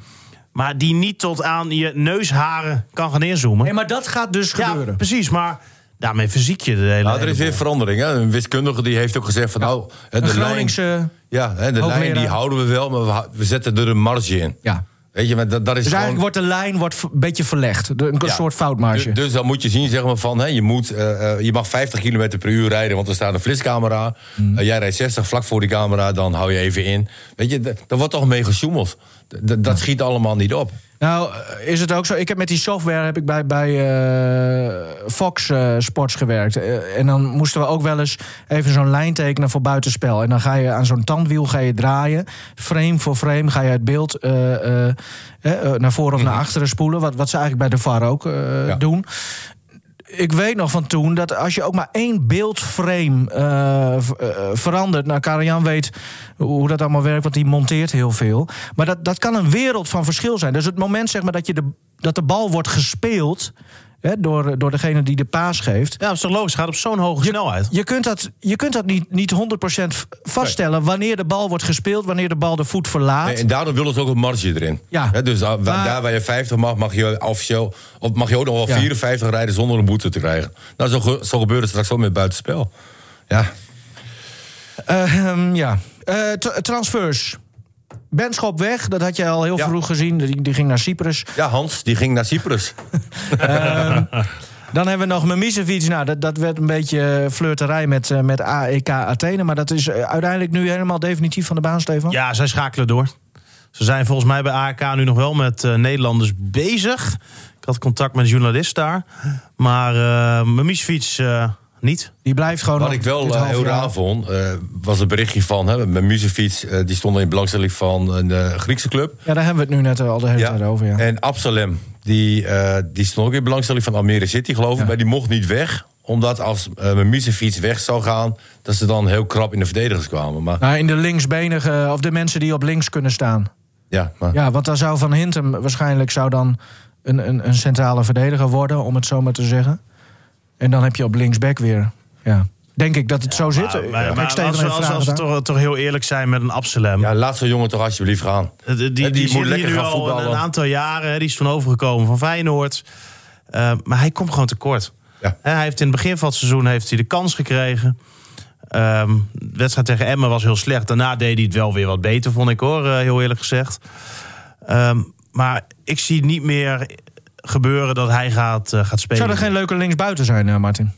maar die niet tot aan je neusharen kan gaan inzoomen. Nee, maar dat gaat dus ja, gebeuren. precies, maar daarmee verziek je de hele... Nou, er is weer verandering. Hè? Een wiskundige die heeft ook gezegd van nou, hè, Een de lijn, Groningse. ja, hè, de hoogleraar. lijn die houden we wel, maar we, we zetten er een marge in. Ja. Weet je, maar dat, dat is Dus gewoon... eigenlijk wordt de lijn wordt een beetje verlegd. De- Een Ja. soort foutmarge. Dus, dus dan moet je zien zeg maar, van, hè, je, moet, eh, eh, je mag 50 km per uur rijden, want er staat een flitscamera. Mm. Eh, jij rijdt 60 vlak voor die camera, dan hou je even in. Weet je, daar wordt toch mee gesjoemeld. Dat schiet allemaal niet op. Nou, eh, is het ook zo? Ik heb met die software heb ik bij, bij eh, Fox eh, Sports gewerkt. En dan moesten we ook wel eens even zo'n lijn tekenen voor buitenspel. En dan ga je aan zo'n tandwiel ga je draaien. Frame voor frame ga je het beeld naar voren of naar achteren spoelen. Wat, wat ze eigenlijk bij de VAR ook Ja. doen. Ik weet nog van toen dat als je ook maar één beeldframe eh, eh, verandert. Nou, Karajan weet hoe dat allemaal werkt, want die monteert heel veel. Maar dat, dat kan een wereld van verschil zijn. Dus het moment zeg maar, dat, je de, dat de bal wordt gespeeld hè, door, door degene die de paas geeft. Ja, dat is toch logisch, het gaat op zo'n hoge snelheid. Je kunt dat, je kunt dat niet, niet 100% vaststellen wanneer de bal wordt gespeeld, wanneer de bal de voet verlaat. Nee, en daardoor willen ze ook een marge erin. Ja. Hè, dus daar, Maar- daar waar je 50 mag, mag je officieel, of mag je ook nog wel Ja. 54 rijden zonder een boete te krijgen. Nou, zo, ge- zo gebeurt het straks ook met buitenspel. Ja, Eh, ehm, ja. Eh, tra- transfers. Benschop weg, dat had je al heel Ja. vroeg gezien. Die, die ging naar Cyprus. ja Hans, die ging naar Cyprus. Dan hebben we nog Mimicevic. Nou, dat, dat werd een beetje flirterij met, eh, met AEK Athene. Maar dat is eh, uiteindelijk nu helemaal definitief van de baan, Stefan? Ja, zij schakelen door. Ze zijn volgens mij bij AEK nu nog wel met eh, Nederlanders bezig. Ik had contact met een journalist daar. Maar uh, Mimicevic eh, niet. Die blijft gewoon Wat ik wel eh, heel raar vond, eh, was een berichtje van... Hè, met Muzefiets, eh, die stond in belangstelling van een eh, Griekse club. Ja, daar hebben we het nu net al de hele tijd over. Ja. En Absalem, die, eh, die stond ook in belangstelling van Almere City, geloof ik. Ja. Maar die mocht niet weg, omdat als uh, Muzefiets weg zou gaan... dat ze dan heel krap in de verdedigers kwamen. Maar, Nou, in de linksbenige, of de mensen die op links kunnen staan. ja, maar, Ja, want daar zou Van Hintem waarschijnlijk zou dan een, een, een centrale verdediger worden, om het zo maar te zeggen. En dan heb je op linksback weer. Ja. Denk ik dat het zo zit. Maar, maar, ik maar als, we- als, als we toch, toch heel eerlijk zijn met een Absalem. ja, laat zo'n jongen toch alsjeblieft gaan. Die, die, die, die moet lekker hier nu gaan al een, voetballen. een aantal jaren. hè, Die is toen overgekomen van Feyenoord. Eh, maar hij komt gewoon tekort. Ja. Hè, Hij heeft in het begin van het seizoen heeft hij de kans gekregen. Ehm, de wedstrijd tegen Emmen was heel slecht. Daarna deed hij het wel weer wat beter, vond ik hoor. eh, heel eerlijk gezegd. Ehm, maar ik zie niet meer gebeuren dat hij gaat, eh, gaat spelen. Zou er geen leuke linksbuiten zijn, eh, Martin?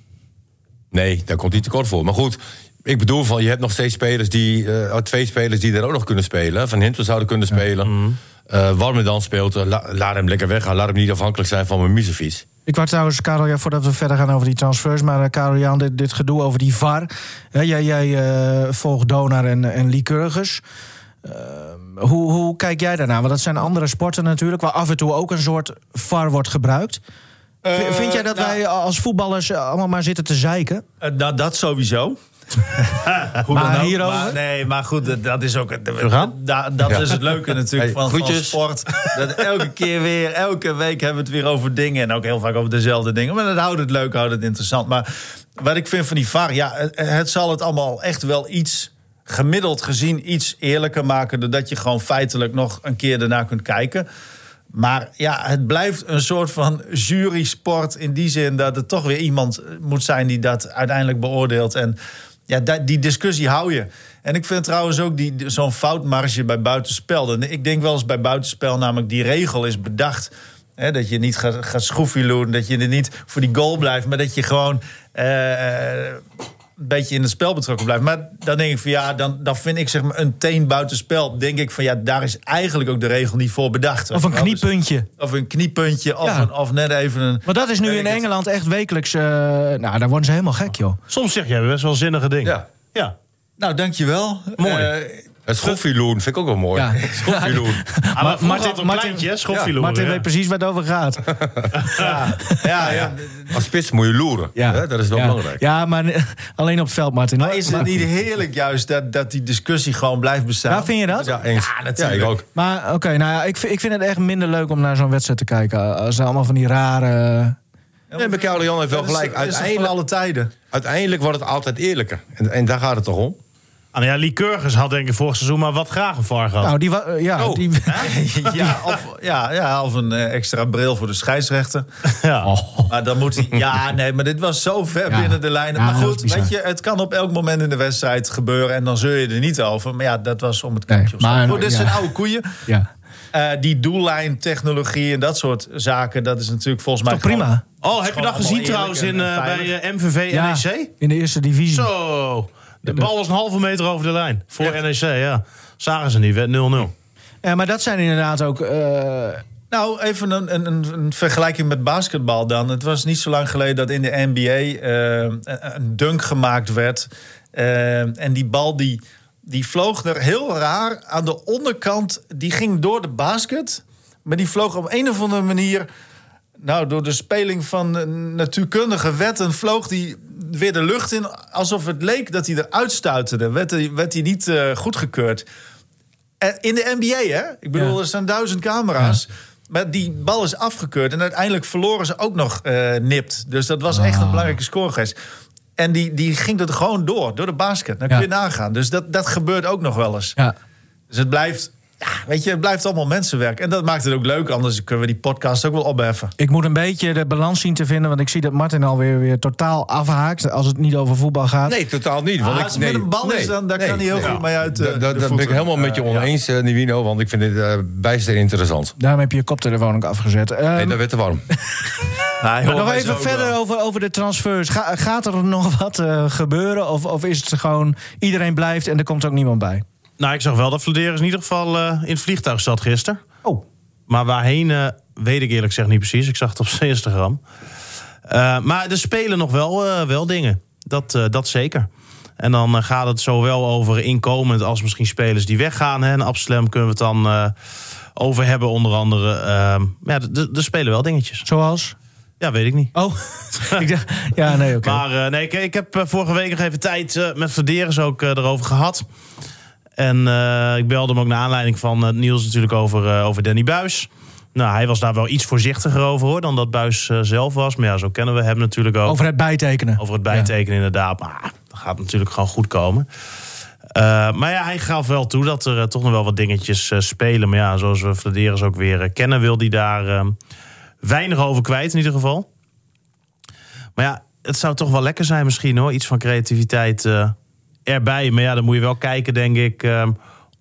Nee, daar komt hij tekort voor. Maar goed, ik bedoel van, je hebt nog steeds spelers die... eh, twee spelers die er ook nog kunnen spelen. Van Hintel zouden kunnen spelen. Eh Warme dan speelt, la- laat hem lekker weggaan. Laat hem niet afhankelijk zijn van mijn Muzefiets. Ik wou trouwens, Karel, ja, voordat we verder gaan over die transfers... maar uh, Karel Jan, dit, dit gedoe over die VAR. Hè, jij jij uh, volgt Donar en, en Lycurgus. Hoe, hoe kijk jij daarnaar? Want dat zijn andere sporten natuurlijk... waar af en toe ook een soort VAR wordt gebruikt. Uh, Vind jij dat nou, wij als voetballers allemaal maar zitten te zeiken? Uh, nou, dat sowieso. Hoe maar dan ook, hierover? Maar, nee, maar goed, dat is ook. Gaan? Da, dat ja. is het leuke natuurlijk hey, van, van, sport. Dat elke keer weer, elke week hebben we het weer over dingen. En ook heel vaak over dezelfde dingen. Maar dat houdt het leuk, houdt het interessant. Maar wat ik vind van die VAR, ja, het, het zal het allemaal echt wel iets gemiddeld gezien iets eerlijker maken. Doordat je gewoon feitelijk nog een keer daarna kunt kijken. Maar ja, het blijft een soort van jury-sport in die zin dat er toch weer iemand moet zijn die dat uiteindelijk beoordeelt. En ja, die discussie hou je. En ik vind trouwens ook zo'n foutmarge bij buitenspel. Ik denk wel eens bij buitenspel, namelijk die regel is bedacht. Dat je niet gaat, gaat dat je er niet voor die goal blijft, maar dat je gewoon. Uh, een beetje in het spel betrokken blijft. Maar dan denk ik van ja, dan, dan vind ik zeg maar een teen buitenspel. Denk ik van ja, daar is eigenlijk ook de regel niet voor bedacht. Of een kniepuntje. Of een kniepuntje, of, ja. een, of net even een... Maar dat is nu in Engeland het. echt wekelijks... Uh, nou, daar worden ze helemaal gek, joh. Soms zeg jij best wel zinnige dingen. Ja. ja. Nou, dankjewel. Mooi. Uh, Het schoffieloen vind ik ook wel mooi. Ja. Schoffieloen. Ah, maar Martin- had een Martin- kleintje, Martin ja. weet precies waar het over gaat. Ja, ja. Als spits moet je loeren. Hè, Dat is wel ja. belangrijk. Ja, maar ne- alleen op het veld, Martin. Maar is het niet heerlijk juist dat, dat die discussie gewoon blijft bestaan? Ja, vind je dat? Ja, eens. Ja, natuurlijk. ik ook. Maar oké, nou ja, ik, vind- ik vind het echt minder leuk om naar zo'n wedstrijd te kijken. Als er allemaal van die rare... Nee, maar Jan heeft wel gelijk. Uiteindelijk, alle tijden. uiteindelijk wordt het altijd eerlijker. En, en daar gaat het toch om? Ah, nou ja, Lycurgus had denk ik vorig seizoen maar wat graag een VAR gehad. Nou, die, wa- eh, ja, Oh. die, ja, of, ja, ja, of een eh, extra bril voor de scheidsrechter. ja. Maar dan moet hij. Ja, nee, maar dit was zo ver Ja. binnen de lijnen. Ja, maar goed, weet je, het kan op elk moment in de wedstrijd gebeuren. En dan zul je er niet over. Maar ja, dat was om het Nee, kampje. of zo. maar- Goed, dit ja. zijn oude koeien. ja. Eh, die doellijntechnologie en dat soort zaken, dat is natuurlijk volgens mij. Toch prima? Oh, heb je dat gezien trouwens in, eh, bij MVV Ja, NEC? in de eerste divisie. Zo, de bal was een halve meter over de lijn. Voor NEC, ja. Zagen ze niet, werd 0-0. Ja, maar dat zijn inderdaad ook... eh, Nou, even een, een, een, vergelijking met basketbal dan. Het was niet zo lang geleden dat in de NBA eh, een- een dunk gemaakt werd. Eh, en die bal die, die vloog er heel raar aan de onderkant. Die ging door de basket. Maar die vloog op een of andere manier... Nou, door de speling van eh, natuurkundige wetten vloog die weer de lucht in. Alsof het leek dat hij eruit stuiterde. Werd hij, werd hij niet eh, goedgekeurd. En in de NBA, hè? Ik bedoel, Ja. er staan duizend camera's. Maar die bal is afgekeurd. En uiteindelijk verloren ze ook nog eh, nipt. Dus dat was echt een belangrijke score geweest. En die, die ging er gewoon door, door de basket. Dan kun Ja. je nagaan. Dus dat, dat gebeurt ook nog wel eens. ja. Dus het blijft, ja, weet je, het blijft allemaal mensenwerk. En dat maakt het ook leuk. Anders kunnen we die podcast ook wel opheffen. Ik moet een beetje de balans zien te vinden, want ik zie dat Martin alweer weer totaal afhaakt als het niet over voetbal gaat. Nee, totaal niet. Want Ah, ik, als het nee, met een bal is, dan- daar kan hij heel goed mee uit, eh, Da- da- de Daar ben ik helemaal met je Eh, ja. oneens, eh, Nivino. Want ik vind dit eh bijster interessant. Daarom heb je je koptelefoon ook afgezet. Ehm, Nee, dat werd te warm. Hoort nog even verder wel. over, over de transfers. Ga- gaat er nog wat eh, gebeuren? Of, of is het gewoon iedereen blijft en er komt ook niemand bij? Nou, ik zag wel dat Vladeris in ieder geval eh, in het vliegtuig zat gisteren. Oh, Maar waarheen, eh, weet ik eerlijk gezegd niet precies. Ik zag het op zijn Instagram. Eh, maar er spelen nog wel, wel dingen. Dat, dat zeker. En dan gaat het zowel over inkomend als misschien spelers die weggaan. Hè. En Absalem kunnen we het dan over hebben, onder andere. Eh, maar ja, er spelen wel dingetjes. zoals? Ja, weet ik niet. Oh, ik dacht, ja, nee, oké. Maar nee, ik, ik heb vorige week nog even tijd met Verderes ook erover gehad. En eh, ik belde hem ook naar aanleiding van het nieuws natuurlijk over, eh, over Danny Buis. Nou, hij was daar wel iets voorzichtiger over hoor, dan dat Buis eh, zelf was. Maar ja, zo kennen we hem natuurlijk ook. Over het bijtekenen. Over het bijtekenen inderdaad. Maar dat gaat natuurlijk gewoon goed komen. Maar ja, hij gaf wel toe dat er toch nog wel wat dingetjes spelen. Maar ja, zoals we Vladeris ook weer kennen... wil hij daar eh, weinig over kwijt in ieder geval. Maar ja, het zou toch wel lekker zijn misschien hoor. Iets van creativiteit erbij. Maar ja, dan moet je wel kijken denk ik... eh,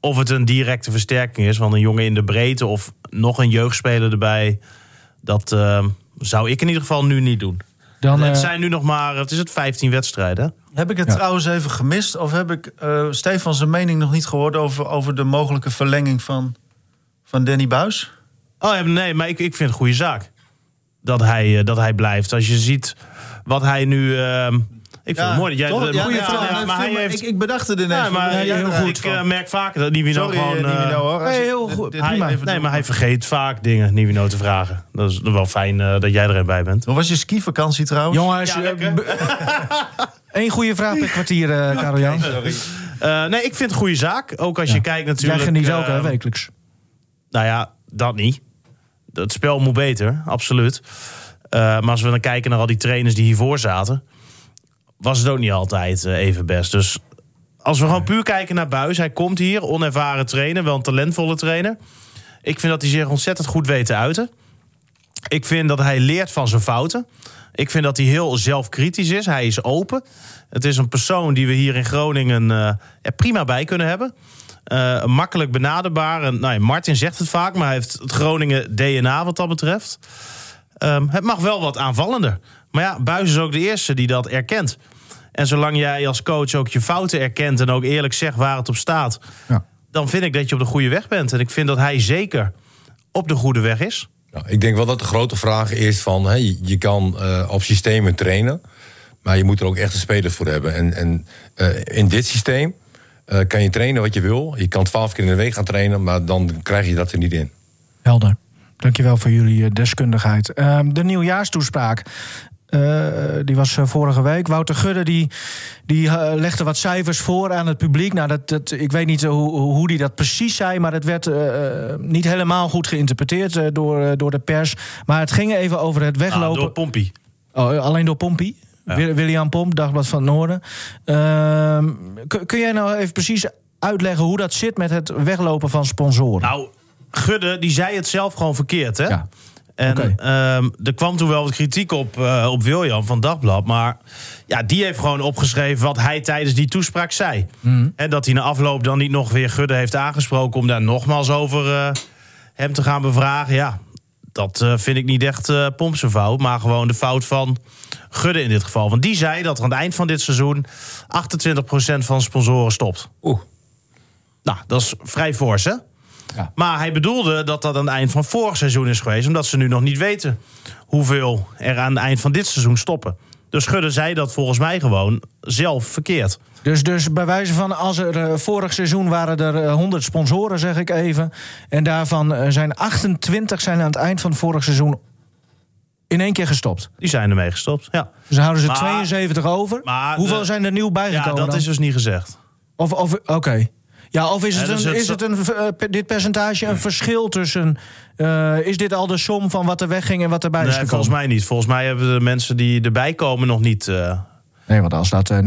of het een directe versterking is. Want een jongen in de breedte of nog een jeugdspeler erbij... dat eh, zou ik in ieder geval nu niet doen. Dan, het eh, zijn nu nog maar, wat is het, 15 wedstrijden. Heb ik het Ja. trouwens even gemist? Of heb ik eh Stefan zijn mening nog niet gehoord over, over de mogelijke verlenging van, van Danny Buis? Oh nee, maar ik, ik vind het een goede zaak. Dat hij, eh, dat hij blijft. Als je ziet wat hij nu. eh, ik vind het mooi dat jij. toch? het- Ja, goede ja, vraag. ja, maar hij vind- heeft. ik, ik bedacht het ineens. ja, maar Ja, heel ja, goed. Ik eh, merk vaker dat Nivino Sorry, gewoon. eh, eh, Nivino, hoor. Als nee, ik heel goed. dit nee, maar hij vergeet vaak dingen, Nivino te vragen. Dat is wel fijn eh, dat jij er even bij bent. Hoe was je skivakantie trouwens? Jongens, Ja, één goede vraag per kwartier, eh Karel Jan. Eh, nee, ik vind het een goede zaak. Ook als je kijkt natuurlijk. Jij geniet ook, eh, hè, wekelijks. Nou ja, dat niet. Het spel moet beter, absoluut. Eh, maar als we dan kijken naar al die trainers die hiervoor zaten, was het ook niet altijd eh, even best. Dus als we gewoon puur kijken naar Buis, hij komt hier, onervaren trainer, wel een talentvolle trainer. Ik vind dat hij zich ontzettend goed weet te uiten. Ik vind dat hij leert van zijn fouten. Ik vind dat hij heel zelfkritisch is. Hij is open. Het is een persoon die we hier in Groningen er prima bij kunnen hebben. Eh, makkelijk benaderbaar. En, nou ja, Martin zegt het vaak, maar hij heeft het Groningen DNA wat dat betreft. Ehm, het mag wel wat aanvallender. Maar ja, Buis is ook de eerste die dat erkent. En zolang jij als coach ook je fouten erkent en ook eerlijk zegt waar het op staat, Ja. dan vind ik dat je op de goede weg bent. En ik vind dat hij zeker op de goede weg is. Nou, ik denk wel dat de grote vraag is van... Hè, je, kan eh, op systemen trainen... maar je moet er ook echte spelers voor hebben. En, en eh, in dit systeem eh, kan je trainen wat je wil. Je kan twaalf keer in de week gaan trainen, maar dan krijg je dat er niet in. Helder. Dankjewel voor jullie eh, deskundigheid. Ehm, de nieuwjaarstoespraak. eh, die was eh, vorige week. Wouter Gudde die, die legde wat cijfers voor aan het publiek. Nou, dat, dat, ik weet niet hoe, hoe die dat precies zei, maar het werd niet helemaal goed geïnterpreteerd door, door de pers. Maar het ging even over het Nou, weglopen. door Pompie. Oh, alleen door Pompie? Wil- William Pomp, Dagblad van het Noorden. Ehm, kun, kun jij nou even precies uitleggen hoe dat zit met het weglopen van sponsoren? Nou, Gudde, die zei het zelf gewoon verkeerd, hè? Ja. En ehm, er kwam toen wel wat kritiek op, eh, op William van Dagblad. Maar ja, die heeft gewoon opgeschreven wat hij tijdens die toespraak zei. En dat hij na afloop dan niet nog weer Gudde heeft aangesproken... om daar nogmaals over eh, hem te gaan bevragen. Ja, dat eh, vind ik niet echt zijn fout. Maar gewoon de fout van Gudde in dit geval. Want die zei dat er aan het eind van dit seizoen... 28% van sponsoren stopt. Oeh. Nou, dat is vrij fors, hè? Ja. Maar hij bedoelde dat dat aan het eind van vorig seizoen is geweest... omdat ze nu nog niet weten hoeveel er aan het eind van dit seizoen stoppen. Dus Schudde zei dat volgens mij gewoon zelf verkeerd. Dus, dus bij wijze van, als er eh, vorig seizoen waren er eh, 100 sponsoren, zeg ik even. En daarvan eh, zijn 28 zijn aan het eind van vorig seizoen in één keer gestopt. Die zijn ermee gestopt, ja. Dus houden ze Maar- 72 over. Hoeveel de- zijn er nieuw Ja, bijgekomen dat dan? is dus niet gezegd. Of, of, Oké. Ja, of is Ja, het, dus een, het is het een, eh, dit percentage een verschil tussen... eh, is dit al de som van wat er wegging en wat erbij is Nee, gekomen? volgens mij niet. Volgens mij hebben de mensen die erbij komen nog niet... eh, Nee, want als dat eh,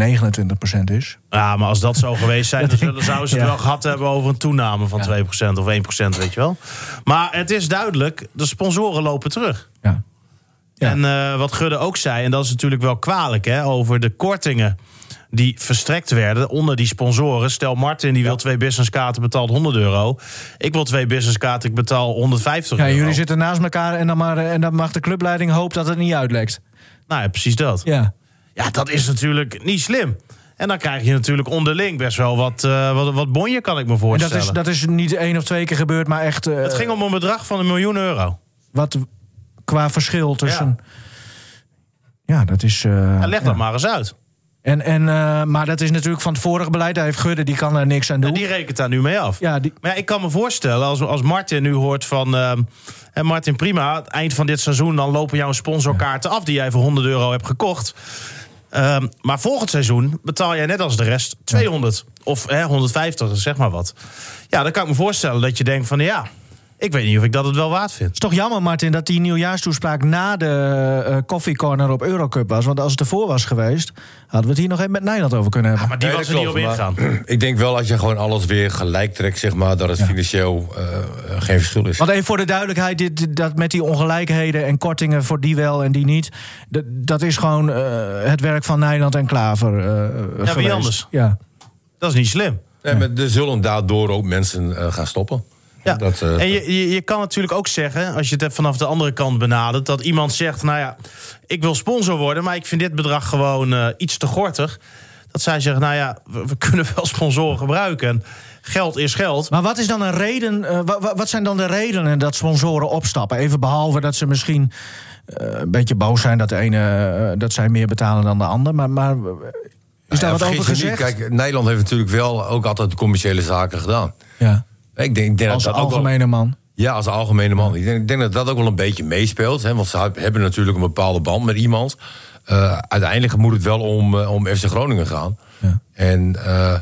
29% is... ja, maar als dat zo geweest zijn, dan zullen- zouden ze het Ja. wel gehad hebben over een toename van 2% of 1%, weet je wel. Maar het is duidelijk, de sponsoren lopen terug. Ja. Ja. En eh, wat Gudde ook zei, en dat is natuurlijk wel kwalijk, hè, over de kortingen die verstrekt werden onder die sponsoren. Stel, Martin die wil twee businesskaarten, betaalt 100 euro. Ik wil twee businesskaarten, ik betaal 150 Ja, euro. jullie zitten naast elkaar en dan, maar, eh, en dan mag de clubleiding hopen dat het niet uitlekt. Nou ja, precies dat. Ja. Ja, dat is natuurlijk niet slim. En dan krijg je natuurlijk onderling best wel wat, eh, wat, wat bonje, kan ik me En voorstellen. dat is, dat is niet één of twee keer gebeurd, maar echt... eh, Het ging om een bedrag van een miljoen euro. Wat qua verschil tussen... Ja, dat is... leg dat ja. maar eens uit. En, en, eh, maar dat is natuurlijk van het vorige beleid. Daar heeft Gudde, die kan er niks aan doen. En die rekent daar nu mee af. Ja, die, Maar ja, ik kan me voorstellen, als, als Martin nu hoort van... en Martin, prima, eind van dit seizoen... dan lopen jouw sponsorkaarten af die jij voor 100 euro hebt gekocht. Ehm, maar volgend seizoen betaal jij net als de rest 200. Of hè, 150, zeg maar wat. Ja, dan kan ik me voorstellen dat je denkt van... ja, ik weet niet of ik dat het wel waard vind. Het is toch jammer, Martin, dat die nieuwjaarstoespraak na de eh Coffee Corner op Eurocup was. Want als het ervoor was geweest, hadden we het hier nog even met Nederland over kunnen hebben. Maar die Nee, was er niet op ingegaan. Ik denk wel als je gewoon alles weer gelijk trekt, zeg maar, dat het financieel eh, eh, geen verschil is. Want even voor de duidelijkheid, dit, dat met die ongelijkheden en kortingen voor die wel en die niet. Dat, dat is gewoon eh, het werk van Nederland en Klaver. eh wie anders? Ja. Dat is niet slim. Nee, maar er zullen daardoor ook mensen eh, gaan stoppen. Ja. Dat, eh, en je, je, je kan natuurlijk ook zeggen, als je het vanaf de andere kant benadert, dat iemand zegt: Nou ja, ik wil sponsor worden, maar ik vind dit bedrag gewoon eh, iets te gortig. Dat zij zeggen: Nou ja, we, we kunnen wel sponsoren gebruiken. En geld is geld. Maar wat is dan een reden? eh, wa- wa- wat zijn dan de redenen dat sponsoren opstappen? Even behalve dat ze misschien eh, een beetje boos zijn dat de ene dat zij meer betalen dan de ander. Maar, maar is daar ja, wat over niet, gezegd? Kijk, Nederland heeft natuurlijk wel ook altijd commerciële zaken gedaan. ja. Ik denk, ik denk Als dat dat ook wel- algemene man. Ja, als algemene man. Ik, denk, ik denk dat dat ook wel een beetje meespeelt. Hè, want ze hebben natuurlijk een bepaalde band met iemand. Eh, uiteindelijk moet het wel om, eh, om FC Groningen gaan. Ja. En eh,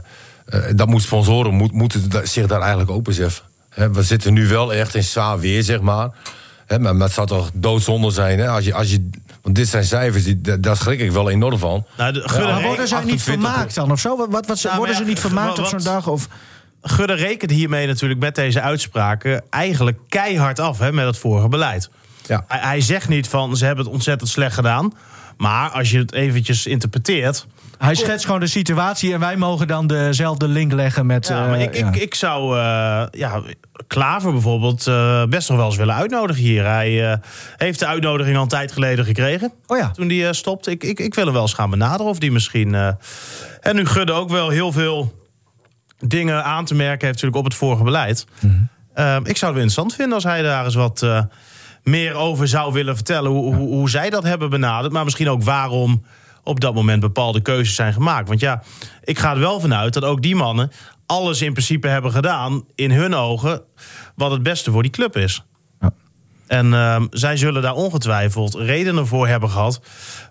dat moet sponsoren moet, moeten da- zich daar eigenlijk ook beseffen. Hè, we zitten nu wel echt in zwaar weer, zeg maar. Hè, maar, maar het zou toch doodzonde zijn. Hè, als je, als je, want dit zijn cijfers, die, da- daar schrik ik wel enorm van. Nou, de, Maar worden zij niet 28 vermaakt dan of zo? Wat, wat, wat- Nou, worden ze niet vermaakt op zo'n dag? Of, Gudde rekent hiermee natuurlijk met deze uitspraken eigenlijk keihard af hè, met het vorige beleid. Ja. Hij, hij zegt niet van ze hebben het ontzettend slecht gedaan. Maar als je het eventjes interpreteert. hij schetst gewoon de situatie en wij mogen dan dezelfde link leggen met... Ja, eh, ik, ja. ik, ik zou eh, ja, Klaver bijvoorbeeld eh, best nog wel eens willen uitnodigen hier. Hij eh, heeft de uitnodiging al een tijd geleden gekregen. Oh ja. Toen die eh, stopt. Ik, ik, ik wil hem wel eens gaan benaderen of die misschien... eh, en nu Gudde ook wel heel veel dingen aan te merken heeft natuurlijk op het vorige beleid. Mhm. Eh, ik zou het wel interessant vinden als hij daar eens wat eh, meer over zou willen vertellen. Hoe, hoe, hoe zij dat hebben benaderd. Maar misschien ook waarom op dat moment bepaalde keuzes zijn gemaakt. Want ja, ik ga er wel vanuit dat ook die mannen alles in principe hebben gedaan in hun ogen wat het beste voor die club is. Ja. En ehm, zij zullen daar ongetwijfeld redenen voor hebben gehad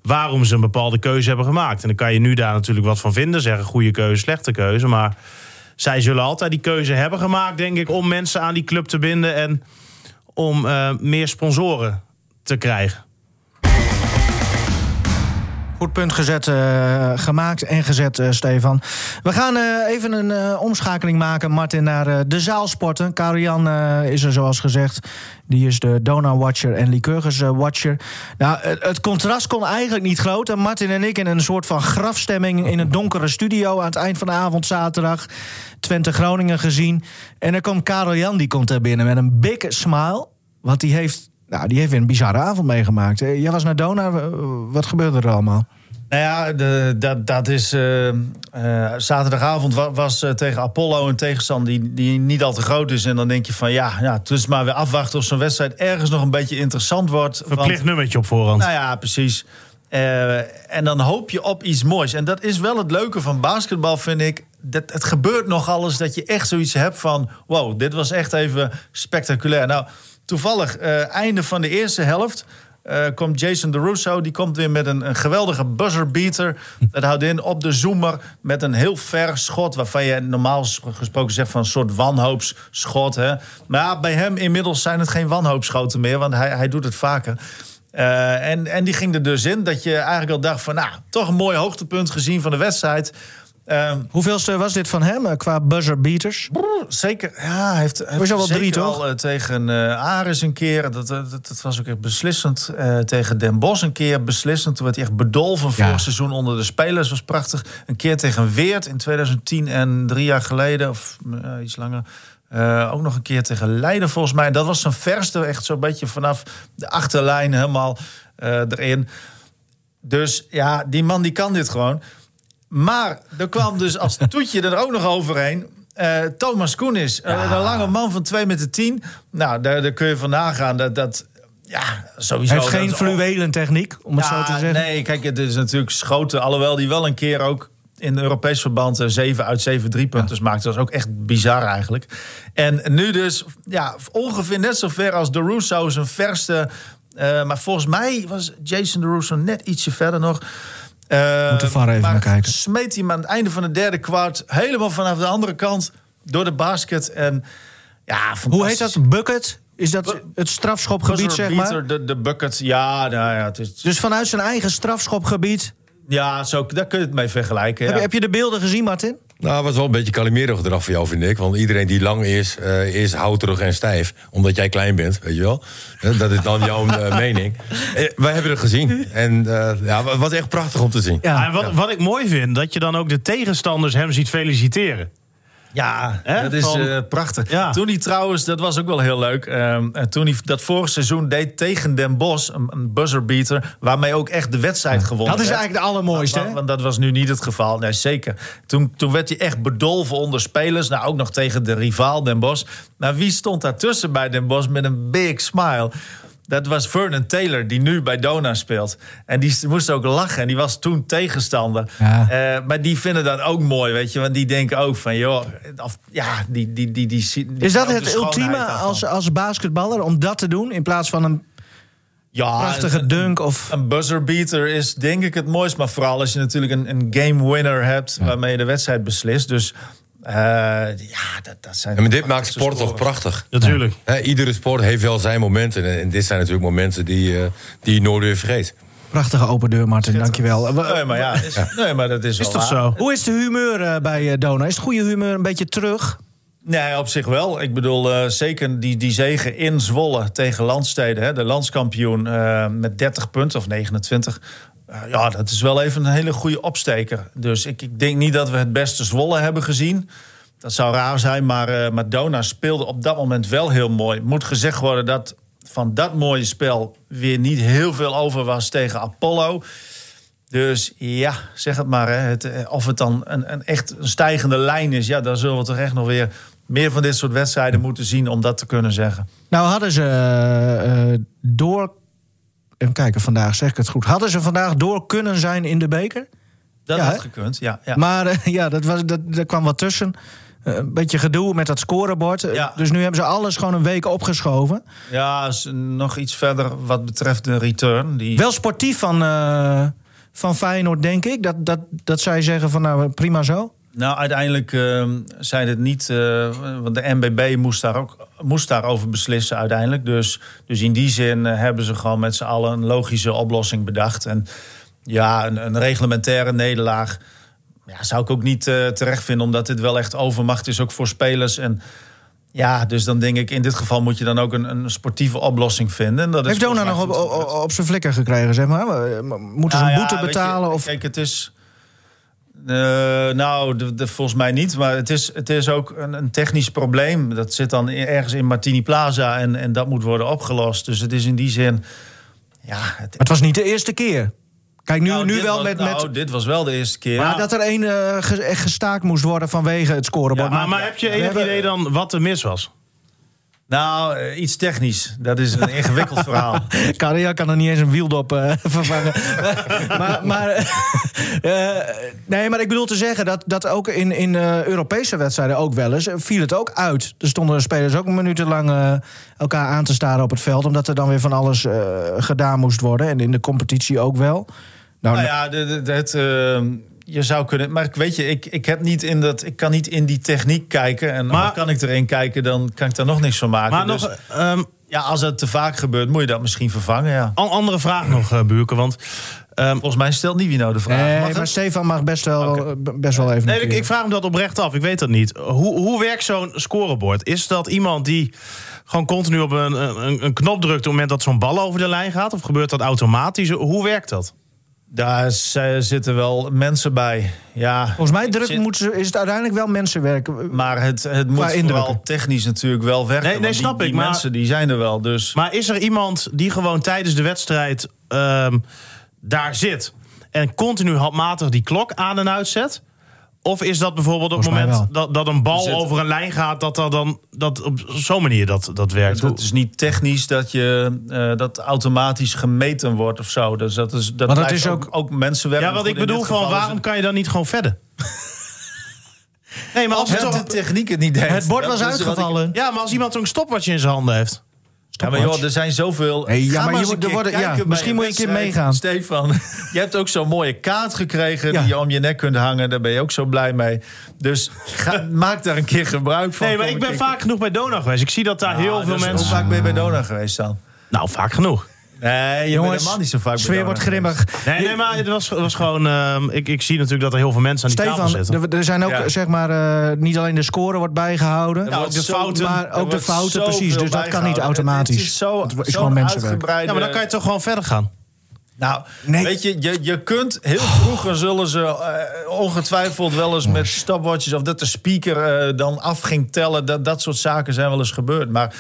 waarom ze een bepaalde keuze hebben gemaakt. En dan kan je nu daar natuurlijk wat van vinden, zeggen goede keuze, slechte keuze, maar zij zullen altijd die keuze hebben gemaakt, denk ik, om mensen aan die club te binden en om eh, meer sponsoren te krijgen. Goed punt gezet, eh, gemaakt en gezet, eh, Stefan. We gaan eh, even een omschakeling maken, Martin, naar de zaalsporten. Karian is er zoals gezegd. Die is de Donau-watcher en Lycurgus-watcher. nou, het, contrast kon eigenlijk niet groter. Martin en ik in een soort van grafstemming... in een donkere studio aan het eind van de avond zaterdag. Twente Groningen gezien. En dan komt Karel Jan, die komt er binnen met een big smile. Want die heeft, nou, die heeft weer een bizarre avond meegemaakt. Jij was naar Dona, wat gebeurde er allemaal? Nou ja, de, dat, dat is. eh, eh, zaterdagavond wa- was eh, tegen Apollo een tegenstander die, die niet al te groot is. En dan denk je van ja, ja het is maar weer afwachten of zo'n wedstrijd ergens nog een beetje interessant wordt. Verplicht Want- nummertje op voorhand. Nou ja, precies. Eh, en dan hoop je op iets moois. En dat is wel het leuke van basketbal, vind ik. Dat, het gebeurt nog alles dat je echt zoiets hebt van... wow, dit was echt even spectaculair. Nou, toevallig, eh, einde van de eerste helft... eh, komt Jason DeRusso, die komt weer met een, een geweldige buzzerbeater. Dat houdt in op de zoomer met een heel ver schot... waarvan je normaal gesproken zegt van een soort wanhoopsschot. Hè? Maar bij hem inmiddels zijn het geen wanhoopschoten meer... want hij, hij doet het vaker. Eh, en, en die ging er dus in dat je eigenlijk al dacht van... nou, toch een mooi hoogtepunt gezien van de wedstrijd. Ehm, Hoeveelste was dit van hem eh, qua buzzer beaters? zeker, ja, hij heeft, heeft al wel drie, toch? al, eh, tegen eh Aris een keer. Dat, dat, dat, dat was ook echt beslissend. Eh, tegen Den Bosch een keer beslissend. Toen werd hij echt bedolven Ja. vorig seizoen onder de spelers. was prachtig. Een keer tegen Weert in 2010 en drie jaar geleden. Of eh, iets langer. Eh, ook nog een keer tegen Leiden volgens mij. Dat was zijn verste. Echt zo'n beetje vanaf de achterlijn helemaal eh, erin. Dus ja, die man die kan dit gewoon. Maar er kwam dus als toetje er ook nog overheen. eh, Thomas Koenis, eh, een lange man van 2 meter 10. Nou, daar, daar kun je van nagaan dat dat. Ja, sowieso. Hij heeft geen fluwelen techniek, om het ja, zo te zeggen. Nee, kijk, het is natuurlijk schoten. Alhoewel die wel een keer ook in Europees verband eh, 7 uit 7 driepunters maakte. Dat is ook echt bizar eigenlijk. En nu dus, ja, ongeveer net zo ver als De Russo zijn verste. eh, maar volgens mij was Jason De Russo net ietsje verder nog. Eh, Moet de VAR even naar kijken. Smeet hij hem aan het einde van het derde kwart helemaal vanaf de andere kant door de basket. En ja, Hoe heet dat? Bucket? Is dat het strafschopgebied, zeg maar? De, de bucket, ja, nou ja, het is, Dus vanuit zijn eigen strafschopgebied. ja zo, daar kun je het mee vergelijken. Heb, ja. je, heb je de beelden gezien, Martin? Nou, was wel een beetje Calimero gedrag voor jou, vind ik. Want iedereen die lang is, eh, is houterig en stijf. Omdat jij klein bent, weet je wel. Eh, Dat is dan jouw eh, mening. Eh, wij hebben het gezien. En eh, ja, het was echt prachtig om te zien. Ja, en wat, wat ik mooi vind, dat je dan ook de tegenstanders hem ziet feliciteren. Ja, dat is Van- eh, prachtig. Ja. Toen hij trouwens, dat was ook wel heel leuk. ehm, en toen hij dat vorig seizoen deed tegen Den Bosch, een, een buzzerbeater, waarmee ook echt de wedstrijd gewonnen Dat is werd. eigenlijk de allermooiste, Want, dat was nu niet het geval. Nee, zeker. Toen, toen werd hij echt bedolven onder spelers. Nou, ook nog tegen de rivaal Den Bosch. Maar wie stond daartussen bij Den Bosch met een big smile? Dat was Vernon Taylor, die nu bij Dona speelt. En die moest ook lachen. En die was toen tegenstander. Ja. Eh, maar die vinden dat ook mooi, weet je. Want die denken ook van, joh... Of, ja, die, die, die, die, die, Is dat het ultieme daarvan. als, als basketballer om dat te doen? In plaats van een ja, prachtige een- dunk of... Een buzzerbeater is denk ik het mooist. Maar vooral als je natuurlijk een, een game winner hebt... waarmee je de wedstrijd beslist. Dus eh, ja, dat, dat zijn... En maar dit maakt sport toch prachtig. Natuurlijk. Hè, iedere sport heeft wel zijn momenten. En, dit zijn natuurlijk momenten die, eh, die je nooit weer vergeet. Prachtige open deur, Martin. Dankjewel. Eh, Nee, maar ja, is, nee, maar dat is, Is wel toch waar. zo? Hoe is de humeur eh, bij Dona? Is het goede humeur een beetje terug? Nee, op zich wel. Ik bedoel, eh, zeker die, die zegen in Zwolle tegen Landsteden. Hè, de landskampioen eh, met 30 punten of 29. Eh, ja, dat is wel even een hele goede opsteker. Dus ik, ik denk niet dat we het beste Zwolle hebben gezien. Dat zou raar zijn, maar, eh maar Dona speelde op dat moment wel heel mooi. Moet gezegd worden dat van dat mooie spel weer niet heel veel over was tegen Apollo. Dus ja, zeg het maar. Hè. Het, eh, of het dan een, een echt een stijgende lijn is, ja, dan zullen we toch echt nog weer meer van dit soort wedstrijden moeten zien om dat te kunnen zeggen. Nou hadden ze eh, eh, door even kijken, vandaag zeg ik het goed. Hadden ze vandaag door kunnen zijn in de beker? Dat Ja, had hè? gekund, ja. ja. Maar eh, ja, dat was, dat, er kwam wat tussen. Eh, een beetje gedoe met dat scorebord. Eh, Ja. Dus nu hebben ze alles gewoon een week opgeschoven. Ja, nog iets verder wat betreft de return. Die... Wel sportief van, eh, van Feyenoord, denk ik. Dat, dat, dat zij zeggen van nou prima zo. Nou, uiteindelijk uh, zijn het niet... eh, want de NBB moest, daar ook, moest daarover beslissen uiteindelijk. Dus, dus in die zin eh, hebben ze gewoon met z'n allen een logische oplossing bedacht. En ja, een, een reglementaire nederlaag... Ja, zou ik ook niet eh, terecht vinden, omdat dit wel echt overmacht is, ook voor spelers. En ja, dus dan denk ik, in dit geval moet je dan ook een, een sportieve oplossing vinden. En dat is Heeft Dona nog op, op, op zijn flikker gekregen, zeg maar? Moeten ze Nou een ja, boete weet je, betalen? of... Kijk, het is. Eh, nou, de, de- volgens mij niet. Maar het is, het is ook een, een technisch probleem. Dat zit dan ergens in Martini Plaza en, en dat moet worden opgelost. Dus het is in die zin. Ja, het, was niet de eerste keer. Kijk, nu, nou, nu wel was, met... nou, met dit was wel de eerste keer. maar dat er één eh, echt gestaakt moest worden vanwege het scorebord. Maar, maar heb je enig hebben- idee dan wat er mis was? Nou, eh, iets technisch. Dat is een ingewikkeld verhaal. Carrea kan er niet eens een wieldop eh vervangen. maar, maar, eh, nee, maar ik bedoel te zeggen dat, dat ook in, in Europese wedstrijden ook wel eens viel het ook uit. Er stonden spelers ook minutenlang elkaar aan te staren op het veld, omdat er dan weer van alles gedaan moest worden. En in de competitie ook wel. Nou, Nou ja, het, eh, je zou kunnen. Maar ik weet je, ik, ik, heb niet in dat, ik kan niet in die techniek kijken. En Maar- kan ik erin kijken, dan kan ik daar nog niks van maken. Maar Dus, nog ehm, ja, als het te vaak gebeurt, moet je dat misschien vervangen. Ja. een andere vraag nog, eh Buurke. Want ehm, Volgens mij stelt Nivino de vraag. nee, Mag het? maar Stefan mag best wel, best wel even. Nee, ik, ik vraag me dat oprecht af. Ik weet dat niet. Hoe, hoe werkt zo'n scorebord? Is dat iemand die gewoon continu op een, een, een knop drukt... op het moment dat zo'n bal over de lijn gaat? Of gebeurt dat automatisch? Hoe werkt dat? Daar zitten wel mensen bij. Ja, Volgens mij druk Zit- moeten ze, is het uiteindelijk wel mensenwerk. maar het, het moet indrukken. vooral technisch natuurlijk wel werken. Nee, nee, want snap die, ik, Die maar- mensen die zijn er wel. Dus Maar is er iemand die gewoon tijdens de wedstrijd ehm, daar zit... en continu handmatig die klok aan en uitzet? Of is dat bijvoorbeeld op het moment dat, dat een bal zit- over een lijn gaat... dat, dat, dan, dat op zo'n manier dat, dat werkt? het is niet technisch dat je eh, dat automatisch gemeten wordt of zo. Dus dat is dat Maar dat is ook, ook- ook mensen werken. Ja, wat ik bedoel van waarom kan je dan niet gewoon verder? nee, maar als, het, de techniek het niet deed. Het bord was ik- uitgevallen. ja, maar als iemand zo'n stopwatch in zijn handen heeft. Ja, maar joh, er zijn zoveel. Hey, ja, Ga maar je moet- er worden- ja, misschien moet je een keer meegaan. Stefan, je hebt ook zo'n mooie kaart gekregen Ja. die je om je nek kunt hangen. Daar ben je ook zo blij mee. Dus ga, maak daar een keer gebruik van. Nee, maar Kom ik ben keer- vaak genoeg bij Dona geweest. Ik zie dat daar Ja, heel veel dus mensen. Hoe vaak ben je bij Dona geweest dan? Nou, vaak genoeg. Nee, je Jongens, bent helemaal niet zo vaak sfeer wordt grimmig. Nee, nee maar het was, was gewoon. ehm, ik, ik zie natuurlijk dat er heel veel mensen aan die tafel Stefan, zitten. er, er zijn ook, Ja. zeg maar, eh, niet alleen de score wordt bijgehouden. Wordt de zo- fouten, maar ook de fouten, precies. Dus dat kan niet automatisch. Het is, zo, Het is zo'n gewoon mensenwerk. uitgebreide- ja, maar dan kan je toch gewoon verder gaan. Nou, Nee. weet je, je, je kunt heel vroeger zullen ze eh, ongetwijfeld wel eens met stopwatches of dat de speaker eh, dan af ging tellen. Dat, dat soort zaken zijn wel eens gebeurd. Maar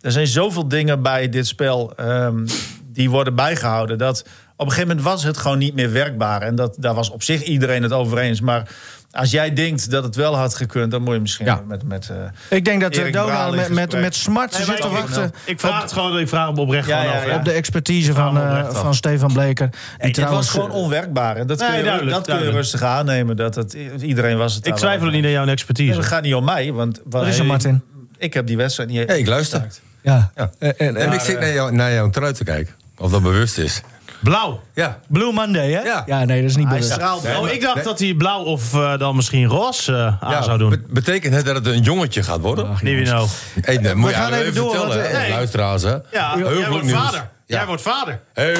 er zijn zoveel dingen bij dit spel ehm, die worden bijgehouden. Dat op een gegeven moment was het gewoon niet meer werkbaar. En dat, daar was op zich iedereen het over eens. Maar als jij denkt dat het wel had gekund, dan moet je misschien Ja. met. met eh, Ik denk dat Erik uh, Donald met, met, met smart Nee, maar zit te wachten Ik vraag het gewoon, ik vraag hem oprecht Ja, gewoon ja, af. ja. op de expertise van, eh, van Stefan Bleker. Die het was gewoon eh, onwerkbaar. En dat kun, je, duidelijk, dat kun je rustig aannemen. Dat het, iedereen was het Ik twijfel er niet aan jouw expertise. dat gaat niet om mij, want... Wat is er, Martin? Ik heb die wedstrijd niet... Ik luister. Ja. Ja. Eh, en- En ik zit naar, jou, naar jouw trui te kijken. Of dat bewust is. Blauw. Ja. Blue Monday, hè? Ja. nee, dat is niet Hij bewust. straalt. Oh, ik dacht Nee. dat hij blauw of eh, dan misschien roze eh, aan ja zou doen. bet- betekent het dat het een jongetje gaat worden? Ach, wie nou. Hey, dat moet je gaan even door, vertellen, want, eh, luisteraars. Hè? Ja, Heugelijk jij wordt nieuws. vader. Ja. Jij wordt vader. Hey.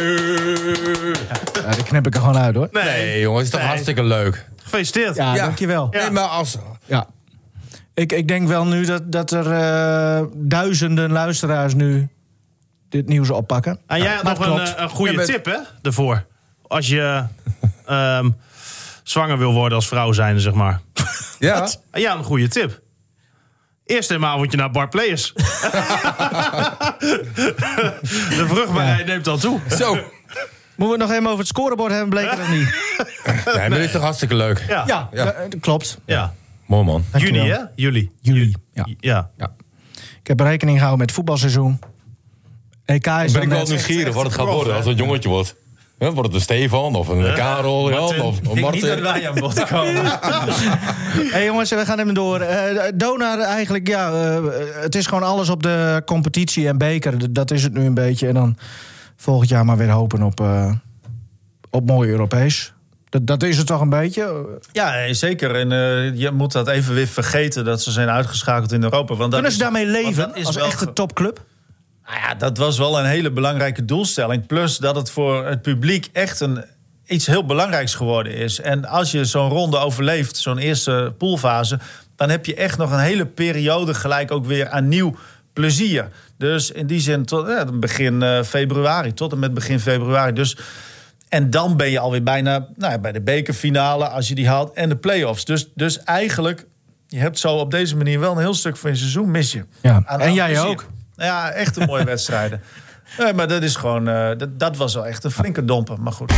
Ja, die knip ik er gewoon uit, hoor. Nee, Nee, jongens, het is toch Nee. hartstikke leuk. Gefeliciteerd. Ja, Ja. dankjewel. Nee, maar als... Ja. Ik, ik denk wel nu dat, dat er duizenden luisteraars nu dit nieuws oppakken. En jij had nog een, eh, een goede Ja, tip, hè? Daarvoor. Als je ehm, zwanger wil worden als vrouw zijnde, zeg maar. Ja, En ja, een goede tip. Eerst een avondje naar Bar Players. De vruchtbaarheid neemt al toe. zo. Moeten we het nog even over het scorebord hebben, bleek het of niet? Nee, maar dit is toch hartstikke leuk. Ja. Ja, Ja. eh, dat klopt. ja. Mooi man. Juni, hè? Juli. Juli, ja. Ja. Ik heb rekening gehouden met het voetbalseizoen. EK is Ben ik wel nieuwsgierig wat het gaat worden als het een jongetje wordt. Wordt het een Stefan of een Karel Jan Martin. of Ik een denk niet dat Martin? wij aan bod komen. hey jongens, we gaan even door. Eh Donar, eigenlijk, ja, eh, het is gewoon alles op de competitie en beker. Dat is het nu een beetje. En dan volgend jaar maar weer hopen op, eh, op mooi Europees. Dat, dat is het toch een beetje? Ja, zeker. En eh, je moet dat even weer vergeten dat ze zijn uitgeschakeld in Europa. Want dat Kunnen ze daarmee leven dat is als wel echte ge- topclub? Nou ja, dat was wel een hele belangrijke doelstelling. Plus dat het voor het publiek echt een, iets heel belangrijks geworden is. En als je zo'n ronde overleeft, zo'n eerste poolfase... dan heb je echt nog een hele periode gelijk ook weer aan nieuw plezier. Dus in die zin tot ja, begin eh, februari, tot en met begin februari. Dus, en dan ben je alweer bijna nou, ja, bij de bekerfinale, als je die haalt, en de play-offs. Dus, dus eigenlijk, je hebt zo op deze manier wel een heel stuk van je seizoen mis je. Ja, Aan- en jij plezier. ook. Ja, echt een mooie wedstrijden. Nee, maar dat is gewoon, eh, dat, dat was wel echt een flinke domper. Maar goed.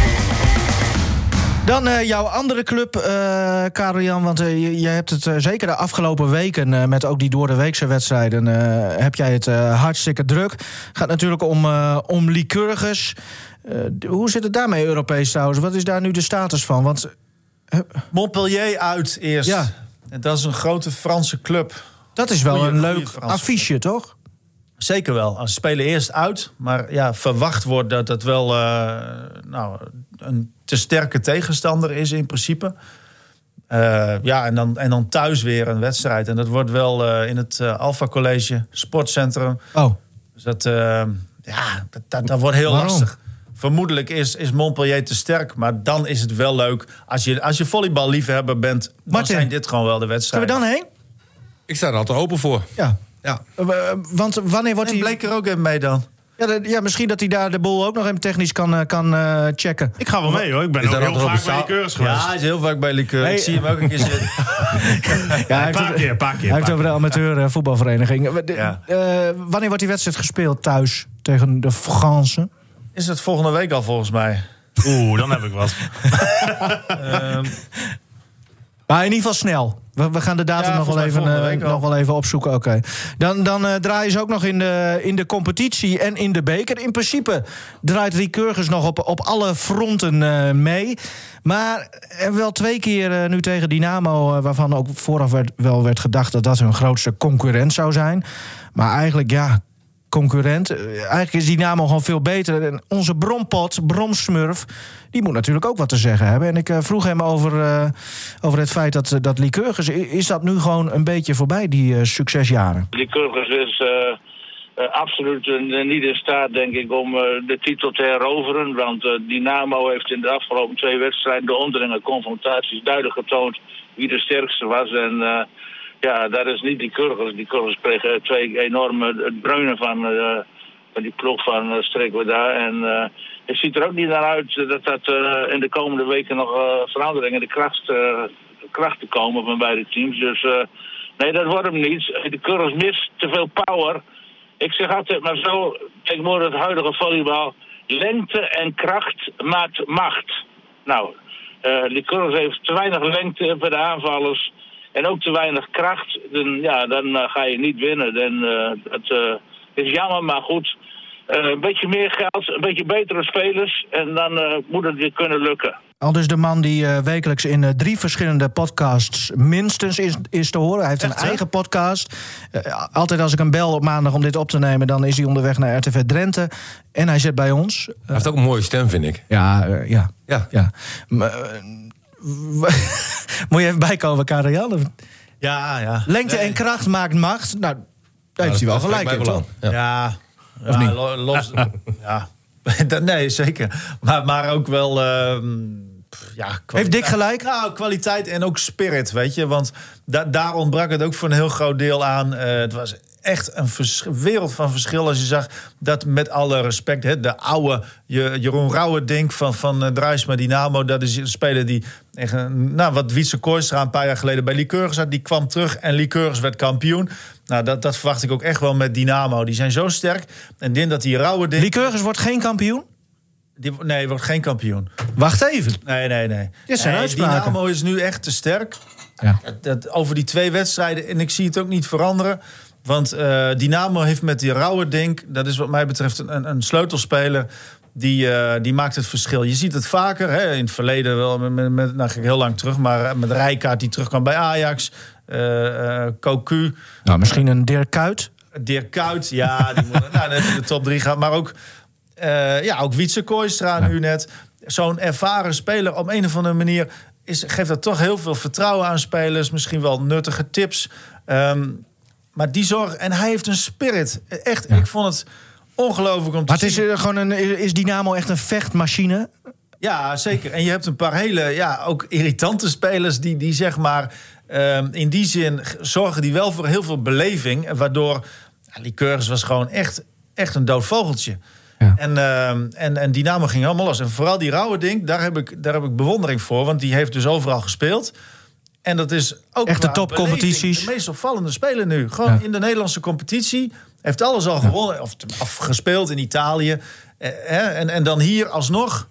Dan eh, jouw andere club, eh Karel Jan. Want je, je hebt het eh, zeker de afgelopen weken... eh, met ook die door de weekse wedstrijden... eh, heb jij het eh, hartstikke druk. gaat natuurlijk om, eh om Lycurgus. Eh, hoe zit het daarmee Europees trouwens? Wat is daar nu de status van? Want Montpellier uit eerst. Ja. En dat is een grote Franse club. dat is wel Goeie- een leuk affiche, toch? Zeker wel. Ze spelen eerst uit. Maar ja, verwacht wordt dat het wel eh, nou, een te sterke tegenstander is in principe. Eh, ja, en dan, en dan thuis weer een wedstrijd. En dat wordt wel eh, in het eh Alpha College Sportcentrum. Oh, Dus dat, ja, dat, dat, dat wordt heel Waarom? lastig. Vermoedelijk is, is Montpellier te sterk. Maar dan is het wel leuk. Als je, als je volleyballiefhebber bent, dan Martin, zijn dit gewoon wel de zullen we wedstrijden. dan heen? Ik sta er altijd open voor. Ja. Ja. Eh, want wanneer wordt En hij... bleek er ook even mee dan. Ja, de- ja, misschien dat hij daar de boel ook nog even technisch kan, eh, kan eh, checken. Ik ga wel mee hoor. Ik ben Is ook daar heel vaak bij keurs geweest. Ja, hij is heel vaak bij Liqueur. Hey. Ik zie hem ook een keer zitten. Ja, een paar het- keer, een paar keer. Hij heeft over de amateur eh, voetbalvereniging. Eh, de- Ja. eh, wanneer wordt die wedstrijd gespeeld thuis tegen de Fransen? Is het volgende week al volgens mij? Oeh, dan heb ik wat. Maar in ieder geval snel. We, we gaan de datum Ja, nog, wel even, eh, nog wel even opzoeken. Oké. Dan, dan eh, draaien ze ook nog in de, in de competitie en in de beker. In principe draait Ricurgus nog op, op alle fronten eh, mee. Maar er wel twee keer nu tegen Dynamo... waarvan ook vooraf werd, wel werd gedacht dat dat hun grootste concurrent zou zijn. Maar eigenlijk, ja, concurrent. Eh, Eigenlijk is Dynamo gewoon veel beter. En onze brompot, Bromsmurf, die moet natuurlijk ook wat te zeggen hebben. En ik eh, vroeg hem over, eh, over het feit dat, dat Lycurgus... is dat nu gewoon een beetje voorbij, die succesjaren? Kurgers is absoluut niet in staat, denk ik, om de titel te heroveren. Want Dynamo heeft in de afgelopen twee wedstrijden de onderlinge confrontaties duidelijk getoond wie de sterkste was. En ja, dat is niet die Kurgers. Die Kurgers kregen twee enorme breunen van, eh, van die ploeg van uh, Strikker daar. En eh, het ziet er ook niet naar uit dat dat eh, in de komende weken nog eh, veranderingen in de kracht, eh, krachten komen van beide teams. Dus eh, nee, dat wordt hem niet. De Kurgers mist te veel power. Ik zeg altijd maar zo, tegenwoordig het huidige volleybal. Lengte en kracht maakt macht. Nou, eh de Kurgers heeft te weinig lengte bij de aanvallers. En ook te weinig kracht. Dan, ja, dan eh, ga je niet winnen. Dan, eh, dat eh, is jammer, maar goed. Eh, een beetje meer geld, een beetje betere spelers. En dan eh, moet het weer kunnen lukken. Al dus de man die eh, wekelijks in eh, drie verschillende podcasts minstens is, is te horen. Hij heeft een eigen podcast. Eh, altijd als ik hem bel op maandag om dit op te nemen... dan is hij onderweg naar RTV Drenthe. En hij zit bij ons. Hij heeft ook een mooie stem, vind ik. Ja, ja. Ja. ja. Maar, Moet je even bijkomen, Karel? Ja, ja. Lengte Nee. en kracht maakt macht. Nou, daar heeft hij wel gelijk in, toch? aan. Ja. Ja, ja lo- los. ja. Nee, zeker. Maar, maar ook wel. ehm, ja. Heeft Dick gelijk? Nou, kwaliteit en ook spirit, weet je. Want da- daar ontbrak het ook voor een heel groot deel aan. Eh, het was echt een wereld van verschil als je zag dat met alle respect... Hè, de oude Je- Jeroen Rauwerdink van, van uh, Druisma Dynamo... dat is een speler die, nou, wat Wietse Kooistra een paar jaar geleden bij Lycurgus had... die kwam terug en Lycurgus werd kampioen. Nou, dat, dat verwacht ik ook echt wel met Dynamo. Die zijn zo sterk. En denk dat die Rauwerdink... Lycurgus wordt geen kampioen? Die, nee, wordt geen kampioen. Wacht even. Nee, nee, nee. Dit zijn nee, uitspraken. Dynamo is nu echt te sterk. Ja. Dat, dat- over die twee wedstrijden, en ik zie het ook niet veranderen. Want eh, Dynamo heeft met die Rauwerdink, dat is wat mij betreft een, een sleutelspeler. Die, eh, die maakt het verschil. Je ziet het vaker, hè, in het verleden wel, met, met, nou heel lang terug, maar eh, met Rijkaard die terugkwam bij Ajax, Cocu, Nou, misschien een Dirk Kuyt. Dirk Kuyt, ja, die moet nou, net in de top drie gaan. Maar ook, ja, ook Wietse Kooistra nu net. Zo'n ervaren speler op een of andere manier is, geeft dat toch heel veel vertrouwen aan spelers. Misschien wel nuttige tips. Ehm, maar die zorg, en hij heeft een spirit. Echt, ik vond het ongelooflijk om te Maar het is zien. eh, gewoon een, is Dynamo echt een vechtmachine? Ja, zeker. En je hebt een paar hele, ja, ook irritante spelers die, die zeg maar, ehm, in die zin zorgen die wel voor heel veel beleving. Waardoor, ja, Lycurgus was gewoon echt, echt een dood vogeltje. Ja. En, ehm, en, en Dynamo ging helemaal los. En vooral die rauwe ding, daar heb, ik, daar heb ik bewondering voor. Want die heeft dus overal gespeeld. En dat is ook Echte qua topcompetities. De meest opvallende speler nu. Gewoon Ja. in de Nederlandse competitie. Heeft alles al gewonnen. Of, of gespeeld in Italië. Eh, en, en dan hier alsnog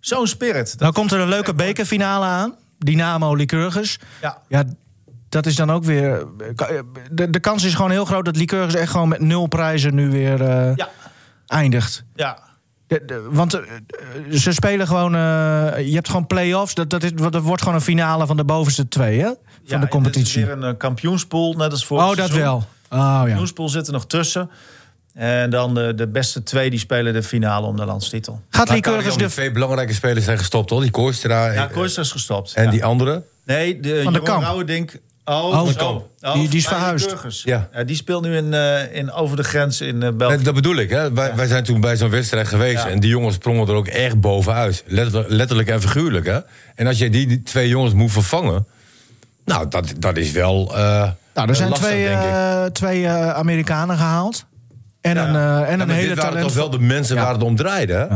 zo'n spirit. Nou komt er een leuke bekerfinale aan. Dynamo Lycurgus. Ja. Ja, dat is dan ook weer... De, de kans is gewoon heel groot dat Lycurgus echt gewoon met nul prijzen nu weer eh, Ja, eindigt. ja. De- de- want eh, eh, ze spelen gewoon... eh, je hebt gewoon play-offs. Dat, dat, is, dat wordt gewoon een finale van de bovenste twee, hè? Van ja, de competitie. Het is weer een kampioenspool, net als voor Oh, dat wel. Oh, ja. kampioenspool zit er nog tussen. En dan de, de beste twee die spelen de finale om de landstitel. Gaat Lycurgus de... twee belangrijke spelers zijn gestopt, toch? Die Kooistra Ja, en, Kooistra is gestopt. en ja. die andere. Nee, de Van de Jeroen. Oh, Oh. Oh, Die- die is verhuisd. Ja. die speelt nu in, eh, in over de grens in eh, België. Nee, dat bedoel ik, hè? Wij, wij zijn toen bij zo'n wedstrijd geweest... Ja. en die jongens sprongen er ook echt bovenuit. Letterlijk, letterlijk en figuurlijk, hè? En als je die, die twee jongens moet vervangen... nou, dat, dat is wel eh, Nou, er zijn lastig, twee, eh, eh, Amerikanen gehaald. En een, eh, en Ja, een maar hele talent. toch wel de mensen Ja. waar het om draaide, hè?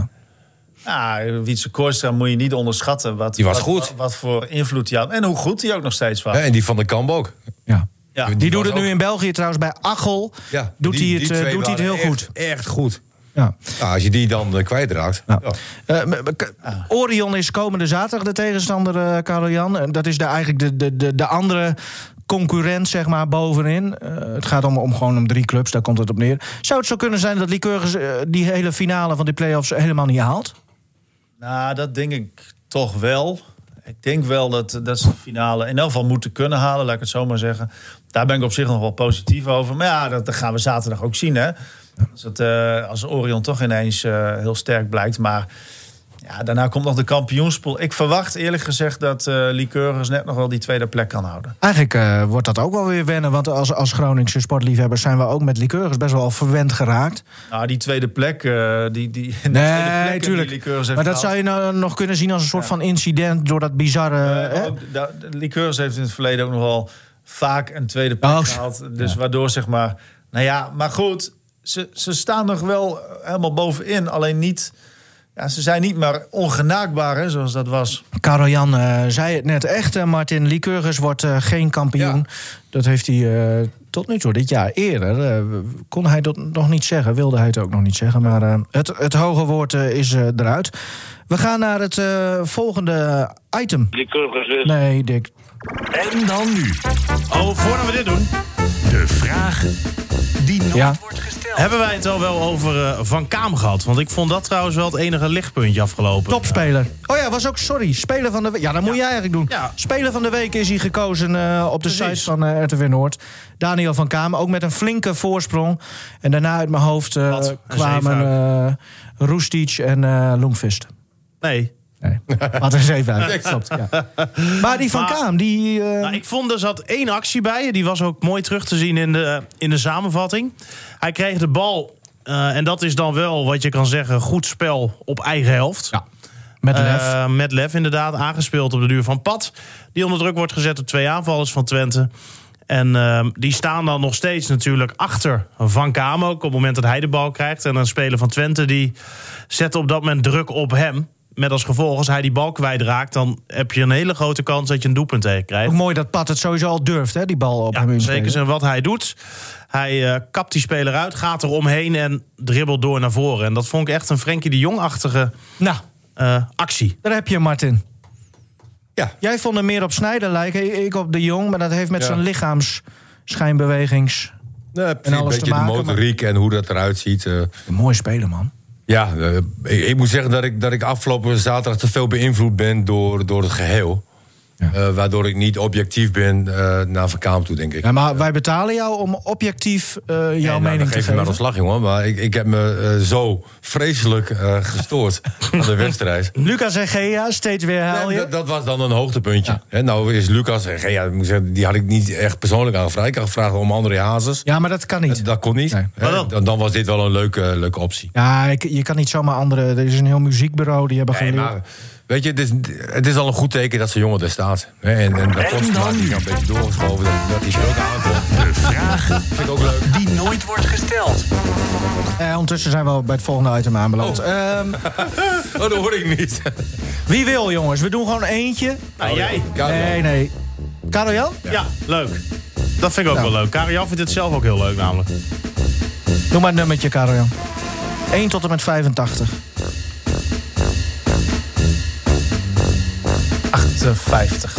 Ja. Ja, Wietse Kooistra moet je niet onderschatten. Wat, Die was wat- goed. Wat, wat voor invloed hij had. En hoe goed hij ook nog steeds was. Hè, En die van de Kamp ook. Ja. Ja. Die, Die doet het nu in België trouwens bij Achel. Ja, doet die- hij het, eh, doet hij het heel goed. Echt, goed. Ja. Nou, als je die dan uh, kwijtraakt... Nou. ja. Eh, Orion is komende zaterdag de tegenstander, eh Karel Jan. En Dat is de, eigenlijk de, de, de, de andere concurrent, zeg maar, bovenin. Eh, het gaat om, om gewoon om drie clubs, daar komt het op neer. Zou het zo kunnen zijn dat Lycurgus eh, die hele finale van die play-offs helemaal niet haalt? Nou, dat denk ik toch wel. Ik denk wel dat, dat ze de finale in elk geval moeten kunnen halen, laat ik het zo maar zeggen. Daar ben ik op zich nog wel positief over. Maar ja, dat, gaan we zaterdag ook zien. Hè? Als, eh, als Orion toch ineens eh, heel sterk blijkt. Maar ja, daarna komt nog de kampioenspool. Ik verwacht eerlijk gezegd dat Lycurgus net nog wel die tweede plek kan houden. Eigenlijk eh, wordt dat ook wel weer wennen. Want als, als Groningse sportliefhebbers zijn we ook met Lycurgus best wel verwend geraakt. Nou, die tweede plek, eh, die, die, Nee, plek tuurlijk. die Lycurgus heeft Maar dat gehaald. zou je nou nog kunnen zien als een soort van incident door dat bizarre. Ook, da- Liqueurs heeft in het verleden ook nog wel vaak een tweede plek Oh, gehaald. Dus waardoor zeg maar... Nou ja, maar goed, ze, ze staan nog wel helemaal bovenin. Alleen niet... Ja, ze zijn niet maar ongenaakbaar, hè, zoals dat was. Karel Jan eh, zei het net echt. eh, Martin Lycurgus wordt eh, geen kampioen. Ja. Dat heeft hij eh, tot nu toe, dit jaar eerder. eh, kon hij dat nog niet zeggen. Wilde hij het ook nog niet zeggen. Maar eh, het, het hoge woord is eruit. We gaan naar het eh, volgende item. Kurgers is Nee, Dick. En dan nu, Oh, voordat we dit doen, de vraag die nooit Ja. wordt gesteld. hebben wij het al wel over eh, Van Kaam gehad. Want ik vond dat trouwens wel het enige lichtpuntje afgelopen. Topspeler. Oh ja, was ook, sorry, speler van de week. Ja, dat moet jij eigenlijk doen. Ja. Speler van de week is hij gekozen eh, op de Precies. site van eh, RTV Noord. Daniel van Kamer, ook met een flinke voorsprong. En daarna uit mijn hoofd eh, kwamen eh Roestic en eh Loemvist. Nee. Nee, wat een zeven uit. Klopt, ja. Maar die van Maar- Kaam, die... eh, Nou, ik vond er zat één actie bij. Die was ook mooi terug te zien in de, in de samenvatting. Hij kreeg de bal. eh, en dat is dan wel wat je kan zeggen: goed spel op eigen helft. ja, met lef. Eh, met lef inderdaad, aangespeeld op de duur van Pat. Die onder druk wordt gezet door twee aanvallers van Twente. En ehm, die staan dan nog steeds natuurlijk achter Van Kamer. Ook op het moment dat hij de bal krijgt. En een speler van Twente die zet op dat moment druk op hem. Met als gevolg, als hij die bal kwijtraakt... dan heb je een hele grote kans dat je een doelpunt tegen krijgt. ook mooi dat Pat het sowieso al durft, hè, die bal op hem Ja, in te zeker zijn wat hij doet. Hij eh, kapt die speler uit, gaat er omheen en dribbelt door naar voren. En dat vond ik echt een Frenkie de Jong-achtige Nou, eh, actie. daar heb je hem, Martin. Ja. Jij vond hem meer op Snijder lijken, ik op de Jong. Maar dat heeft met Ja. zijn lichaams schijnbewegings... Nee, en een alles beetje te maken. de maar- motoriek en hoe dat eruit ziet. eh. Een mooi speler, man. Ja, eh, ik, moet zeggen dat ik, dat ik afgelopen zaterdag te veel beïnvloed ben door, door het geheel. Eh, waardoor ik niet objectief ben eh, naar Van Kaam toe, denk ik. Ja, maar wij betalen jou om objectief eh, jouw Nee, nou, mening dan te geef je geven. maar ontslag, jongen. Maar ik, ik heb me zo vreselijk eh, gestoord aan de wedstrijd. Lucas en Gea, steeds weer haal je. dat, dat was dan een hoogtepuntje. Hè, nou is Lucas, ja, ik moet zeggen, die had ik niet echt persoonlijk aangevraagd. Ik had gevraagd om André Hazes. Ja, maar dat kan niet. Dat, dat kon niet. Nee. Dan? dan, was dit wel een leuke, leuke optie. Ja, ik, je kan niet zomaar andere... Er is een heel muziekbureau, die hebben Nee, weet je, het is, het is al een goed teken dat zo'n jongen er staat. Hè, en en dat Postma die dan een beetje doorgeschoven, dat, dat hij er ook aankomt. De vraag vind ik ook leuk. die nooit wordt gesteld. Eh, ondertussen zijn we al bij het volgende item aanbeland. Ehm, Oh, dat hoor ik niet. wie wil, jongens? We doen gewoon eentje. Nou, jij? Ja, Nee, nee. Karel Jan? Ja, leuk. Dat vind ik ook Nou. wel leuk. Karel vindt het zelf ook heel leuk namelijk. Noem maar een nummertje, Karel Jan. 1 tot en met 85. 58.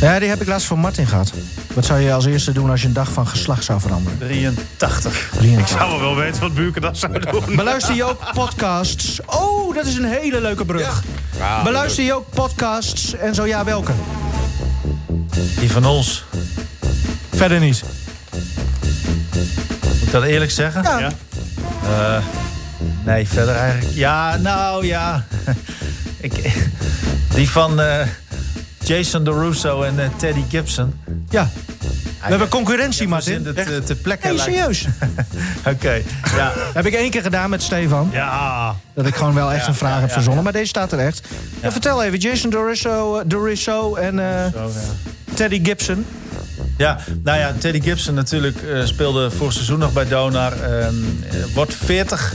Ja, die heb ik laatst van Martin gehad. Wat zou je als eerste doen als je een dag van geslacht zou veranderen? 83. Ik zou wel wel weten wat Buurken dat zou doen. Beluister je ook podcasts? Oh, dat is een hele leuke brug. Ja, Beluister je ook podcasts en zo ja, welke? Die van ons. Verder niet. Moet ik dat eerlijk zeggen? Ja. Ja. Eh, nee, verder eigenlijk. Ja, nou ja. ik, die van eh, Jason DeRusso en eh, Teddy Gibson. Ja. We hebben concurrentie, Martin. het, eh, ter plekke. Nee, serieus. Oké, ja. heb ik één keer gedaan met Stefan. Ja. Dat ik gewoon wel echt Ja, een vraag ja, heb verzonnen. Maar deze staat er echt. Ja, vertel even. Jason Dorisso, eh, Dorisso en Zo. Teddy Gibson. Ja, nou ja, Teddy Gibson natuurlijk speelde vorig seizoen nog bij Donar. ehm, eh, wordt 40,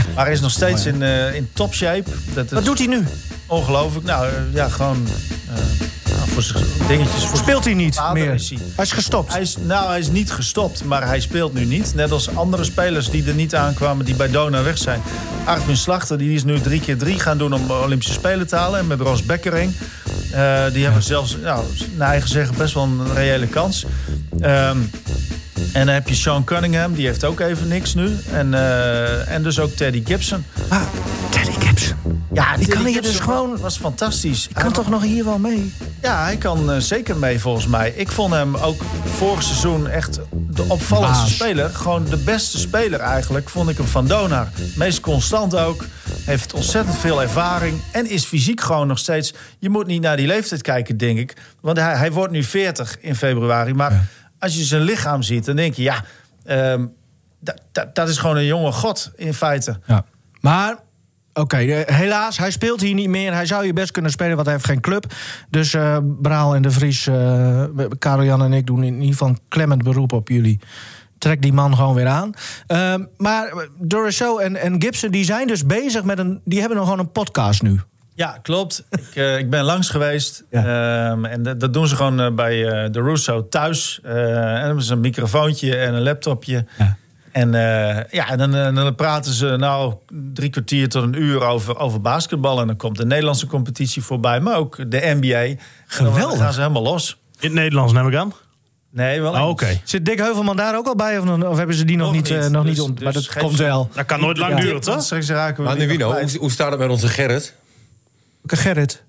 maar is nog steeds in, eh, in topshape. Dat is Wat doet hij nu? ongelooflijk. Nou eh, ja, gewoon eh, nou, voor zijn dingetjes. Voor Speelt hij niet vader meer? is hij. Hij is gestopt. Hij is, nou, hij is niet gestopt, maar hij speelt nu niet. Net als andere spelers die er niet aankwamen, die bij Dona weg zijn. Arvin Slachter, die is nu drie keer drie gaan doen om Olympische Spelen te halen. En met Ros Bekkering. Eh, die hebben zelfs, nou, naar eigen zeggen, best wel een reële kans. Ehm, en dan heb je Sean Cunningham, die heeft ook even niks nu. En, eh, en dus ook Teddy Gibson. Ah, Teddy Gibson. Ja, Die kan hier dus gewoon- was fantastisch. Hij Kan toch nog hier wel mee? ja, hij kan eh, zeker mee volgens mij. Ik vond hem ook vorig seizoen echt de opvallendste Baas. speler. Gewoon de beste speler eigenlijk, vond ik hem van Donar. Meest constant ook. Heeft ontzettend veel ervaring. En is fysiek gewoon nog steeds... Je moet niet naar die leeftijd kijken, denk ik. Want hij, hij wordt nu 40 in februari. Maar als je zijn lichaam ziet, dan denk je... Ja, ehm, dat- is gewoon een jonge god in feite. Ja. Maar, oké, eh, helaas, hij speelt hier niet meer. Hij zou hier best kunnen spelen, want hij heeft geen club. Dus eh Braal en de Vries, Jan en ik doen in ieder geval een klemmend beroep op jullie. Trek die man gewoon weer aan. Ehm, maar Dorisso en, en Gibson, die zijn dus bezig met een... Die hebben nog gewoon een podcast nu. Ja, klopt. ik, eh, ik ben langs geweest. Ja. Ehm, en dat, dat doen ze gewoon eh, bij eh, de Russo thuis. Eh, en dan hebben ze een microfoontje en een laptopje. Ja. En, eh, ja, en dan, dan praten ze nou drie kwartier tot een uur over, over basketbal. En dan komt de Nederlandse competitie voorbij, maar ook de NBA. En dan Geweldig. gaan ze helemaal los. In het Nederlands neem ik aan. Nee, wel Oh. Zit Dick Heuvelman daar ook al bij? Of, of hebben ze die nog, Nog niet, niet. nog Dus- niet ont- dus Maar dat komt wel. Dat kan nooit lang Ja. duren, toch? Straks raken we Maar hoe, hoe staat het met onze Gerrit? Gerrit.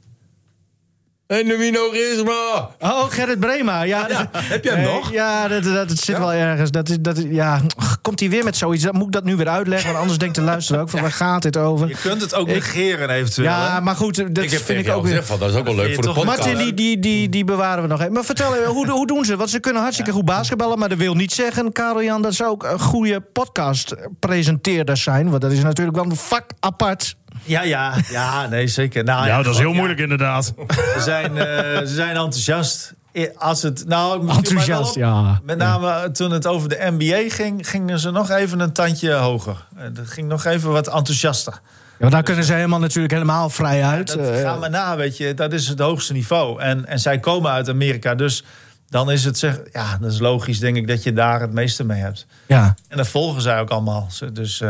Hey, Nuvino Gisma! Oh, Gerrit Brema. Ja, heb jij hem Nee, nog? Ja, dat, dat, dat zit wel ergens. Dat, is- dat, ja, komt hij weer met zoiets? Dan moet ik dat nu weer uitleggen? Want anders denkt de luisteraar ook van waar gaat dit over? Je kunt het ook Ik- negeren eventueel. Ja, hè? maar goed, dat Ik heb vind ik ook weer. gezegd, van, dat is ook wel leuk voor de podcast. Martin, die, die, die, die bewaren we nog even. Maar vertel even, hoe, hoe doen ze? Want ze kunnen hartstikke goed basketballen. Maar dat wil niet zeggen, Karel Jan, dat ze ook een goede podcast-presenteerders zijn. Want dat is natuurlijk wel een vak apart. Ja, ja, ja, nee, zeker. Nou, Ja, dat is heel ja. moeilijk inderdaad. Ze zijn, eh, ze zijn enthousiast. Als het, nou, Enthousiast, wel ja. Met name eh, toen het over de NBA ging, gingen ze nog even een tandje hoger. Eh, Dat ging nog even wat enthousiaster. Ja, want daar kunnen ze helemaal natuurlijk helemaal vrij uit. Dat ga maar na, weet je. Dat is het hoogste niveau. En, en zij komen uit Amerika, dus dan is het zeg, ja, dat is logisch, denk ik, dat je daar het meeste mee hebt. ja. En dat volgen zij ook allemaal. Dus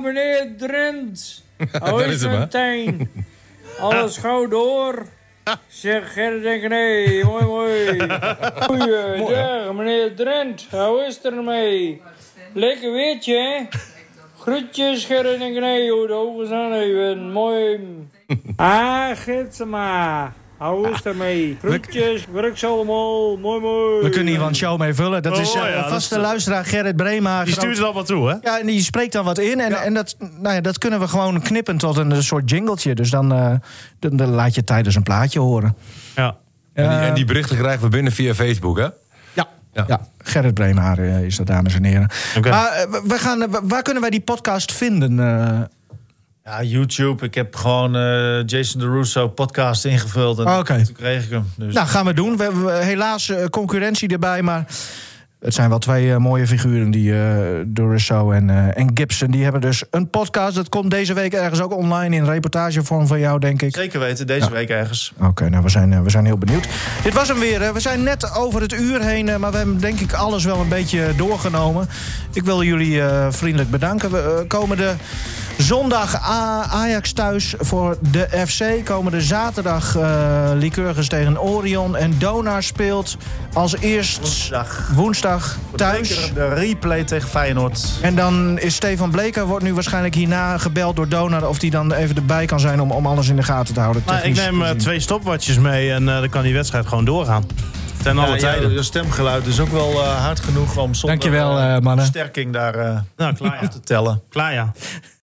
meneer Drent. Het meteen? Alles gauw door. Zeg Gerrit en René, mooi mooi. Goeiedag, meneer Drent, hoe is het ermee? Lekker weertje, hè? Groetjes Gerrit en René, hoe de ogen zijn even, mooi. Ah, Gitsema. Hoe is het ermee? Groetjes, werk zo allemaal, mooi mooi. We kunnen hier wel een show mee vullen. Dat Oh, is eh, ja, dat vaste is- luisteraar Gerrit Brema. Die stuurt het allemaal toe, hè? Ja, en die spreekt dan wat in. En, en dat, nou ja, dat kunnen we gewoon knippen tot een, een soort jingletje. Dus dan, eh, dan, dan laat je tijdens een plaatje horen. Ja. En die, en die berichten krijgen we binnen via Facebook, hè? Ja. Ja. Ja. Gerrit Breemaar eh, is dat, dames en heren. Oké. Maar eh, we- gaan, eh, waar kunnen wij die podcast vinden? Eh? Ja, YouTube. Ik heb gewoon eh, Jason Deruso podcast ingevuld. En Oké. toen kreeg ik hem. Dus nou, gaan we doen. We hebben helaas eh, concurrentie erbij, maar... Het zijn wel twee eh, mooie figuren, die uh, Dorisso en, eh, en Gibson. Die hebben dus een podcast. Dat komt deze week ergens ook online in reportagevorm van jou, denk ik. zeker weten, deze week ergens. Oké, nou, we zijn, eh, we zijn heel benieuwd. Dit was hem weer. hè. We zijn net over het uur heen, eh, maar we hebben denk ik alles wel een beetje doorgenomen. Ik wil jullie eh, vriendelijk bedanken. We eh, komende zondag A- Ajax thuis voor de FC. Komende zaterdag eh Lycurgus tegen Orion. En Donar speelt als eerst Woensdag. woensdag thuis. De replay tegen Feyenoord. En dan is Stefan Bleker, wordt nu waarschijnlijk hierna gebeld door Donar... of die dan even erbij kan zijn om, om alles in de gaten te houden. Nou, ik neem eh, gezien. twee stopwatches mee en eh, dan kan die wedstrijd gewoon doorgaan. Ten alle Ja, tijden. ja, je stemgeluid is ook wel eh, hard genoeg om zonder Dankjewel, mannen. versterking daar Nou, klaar ja. te tellen. Klaar ja.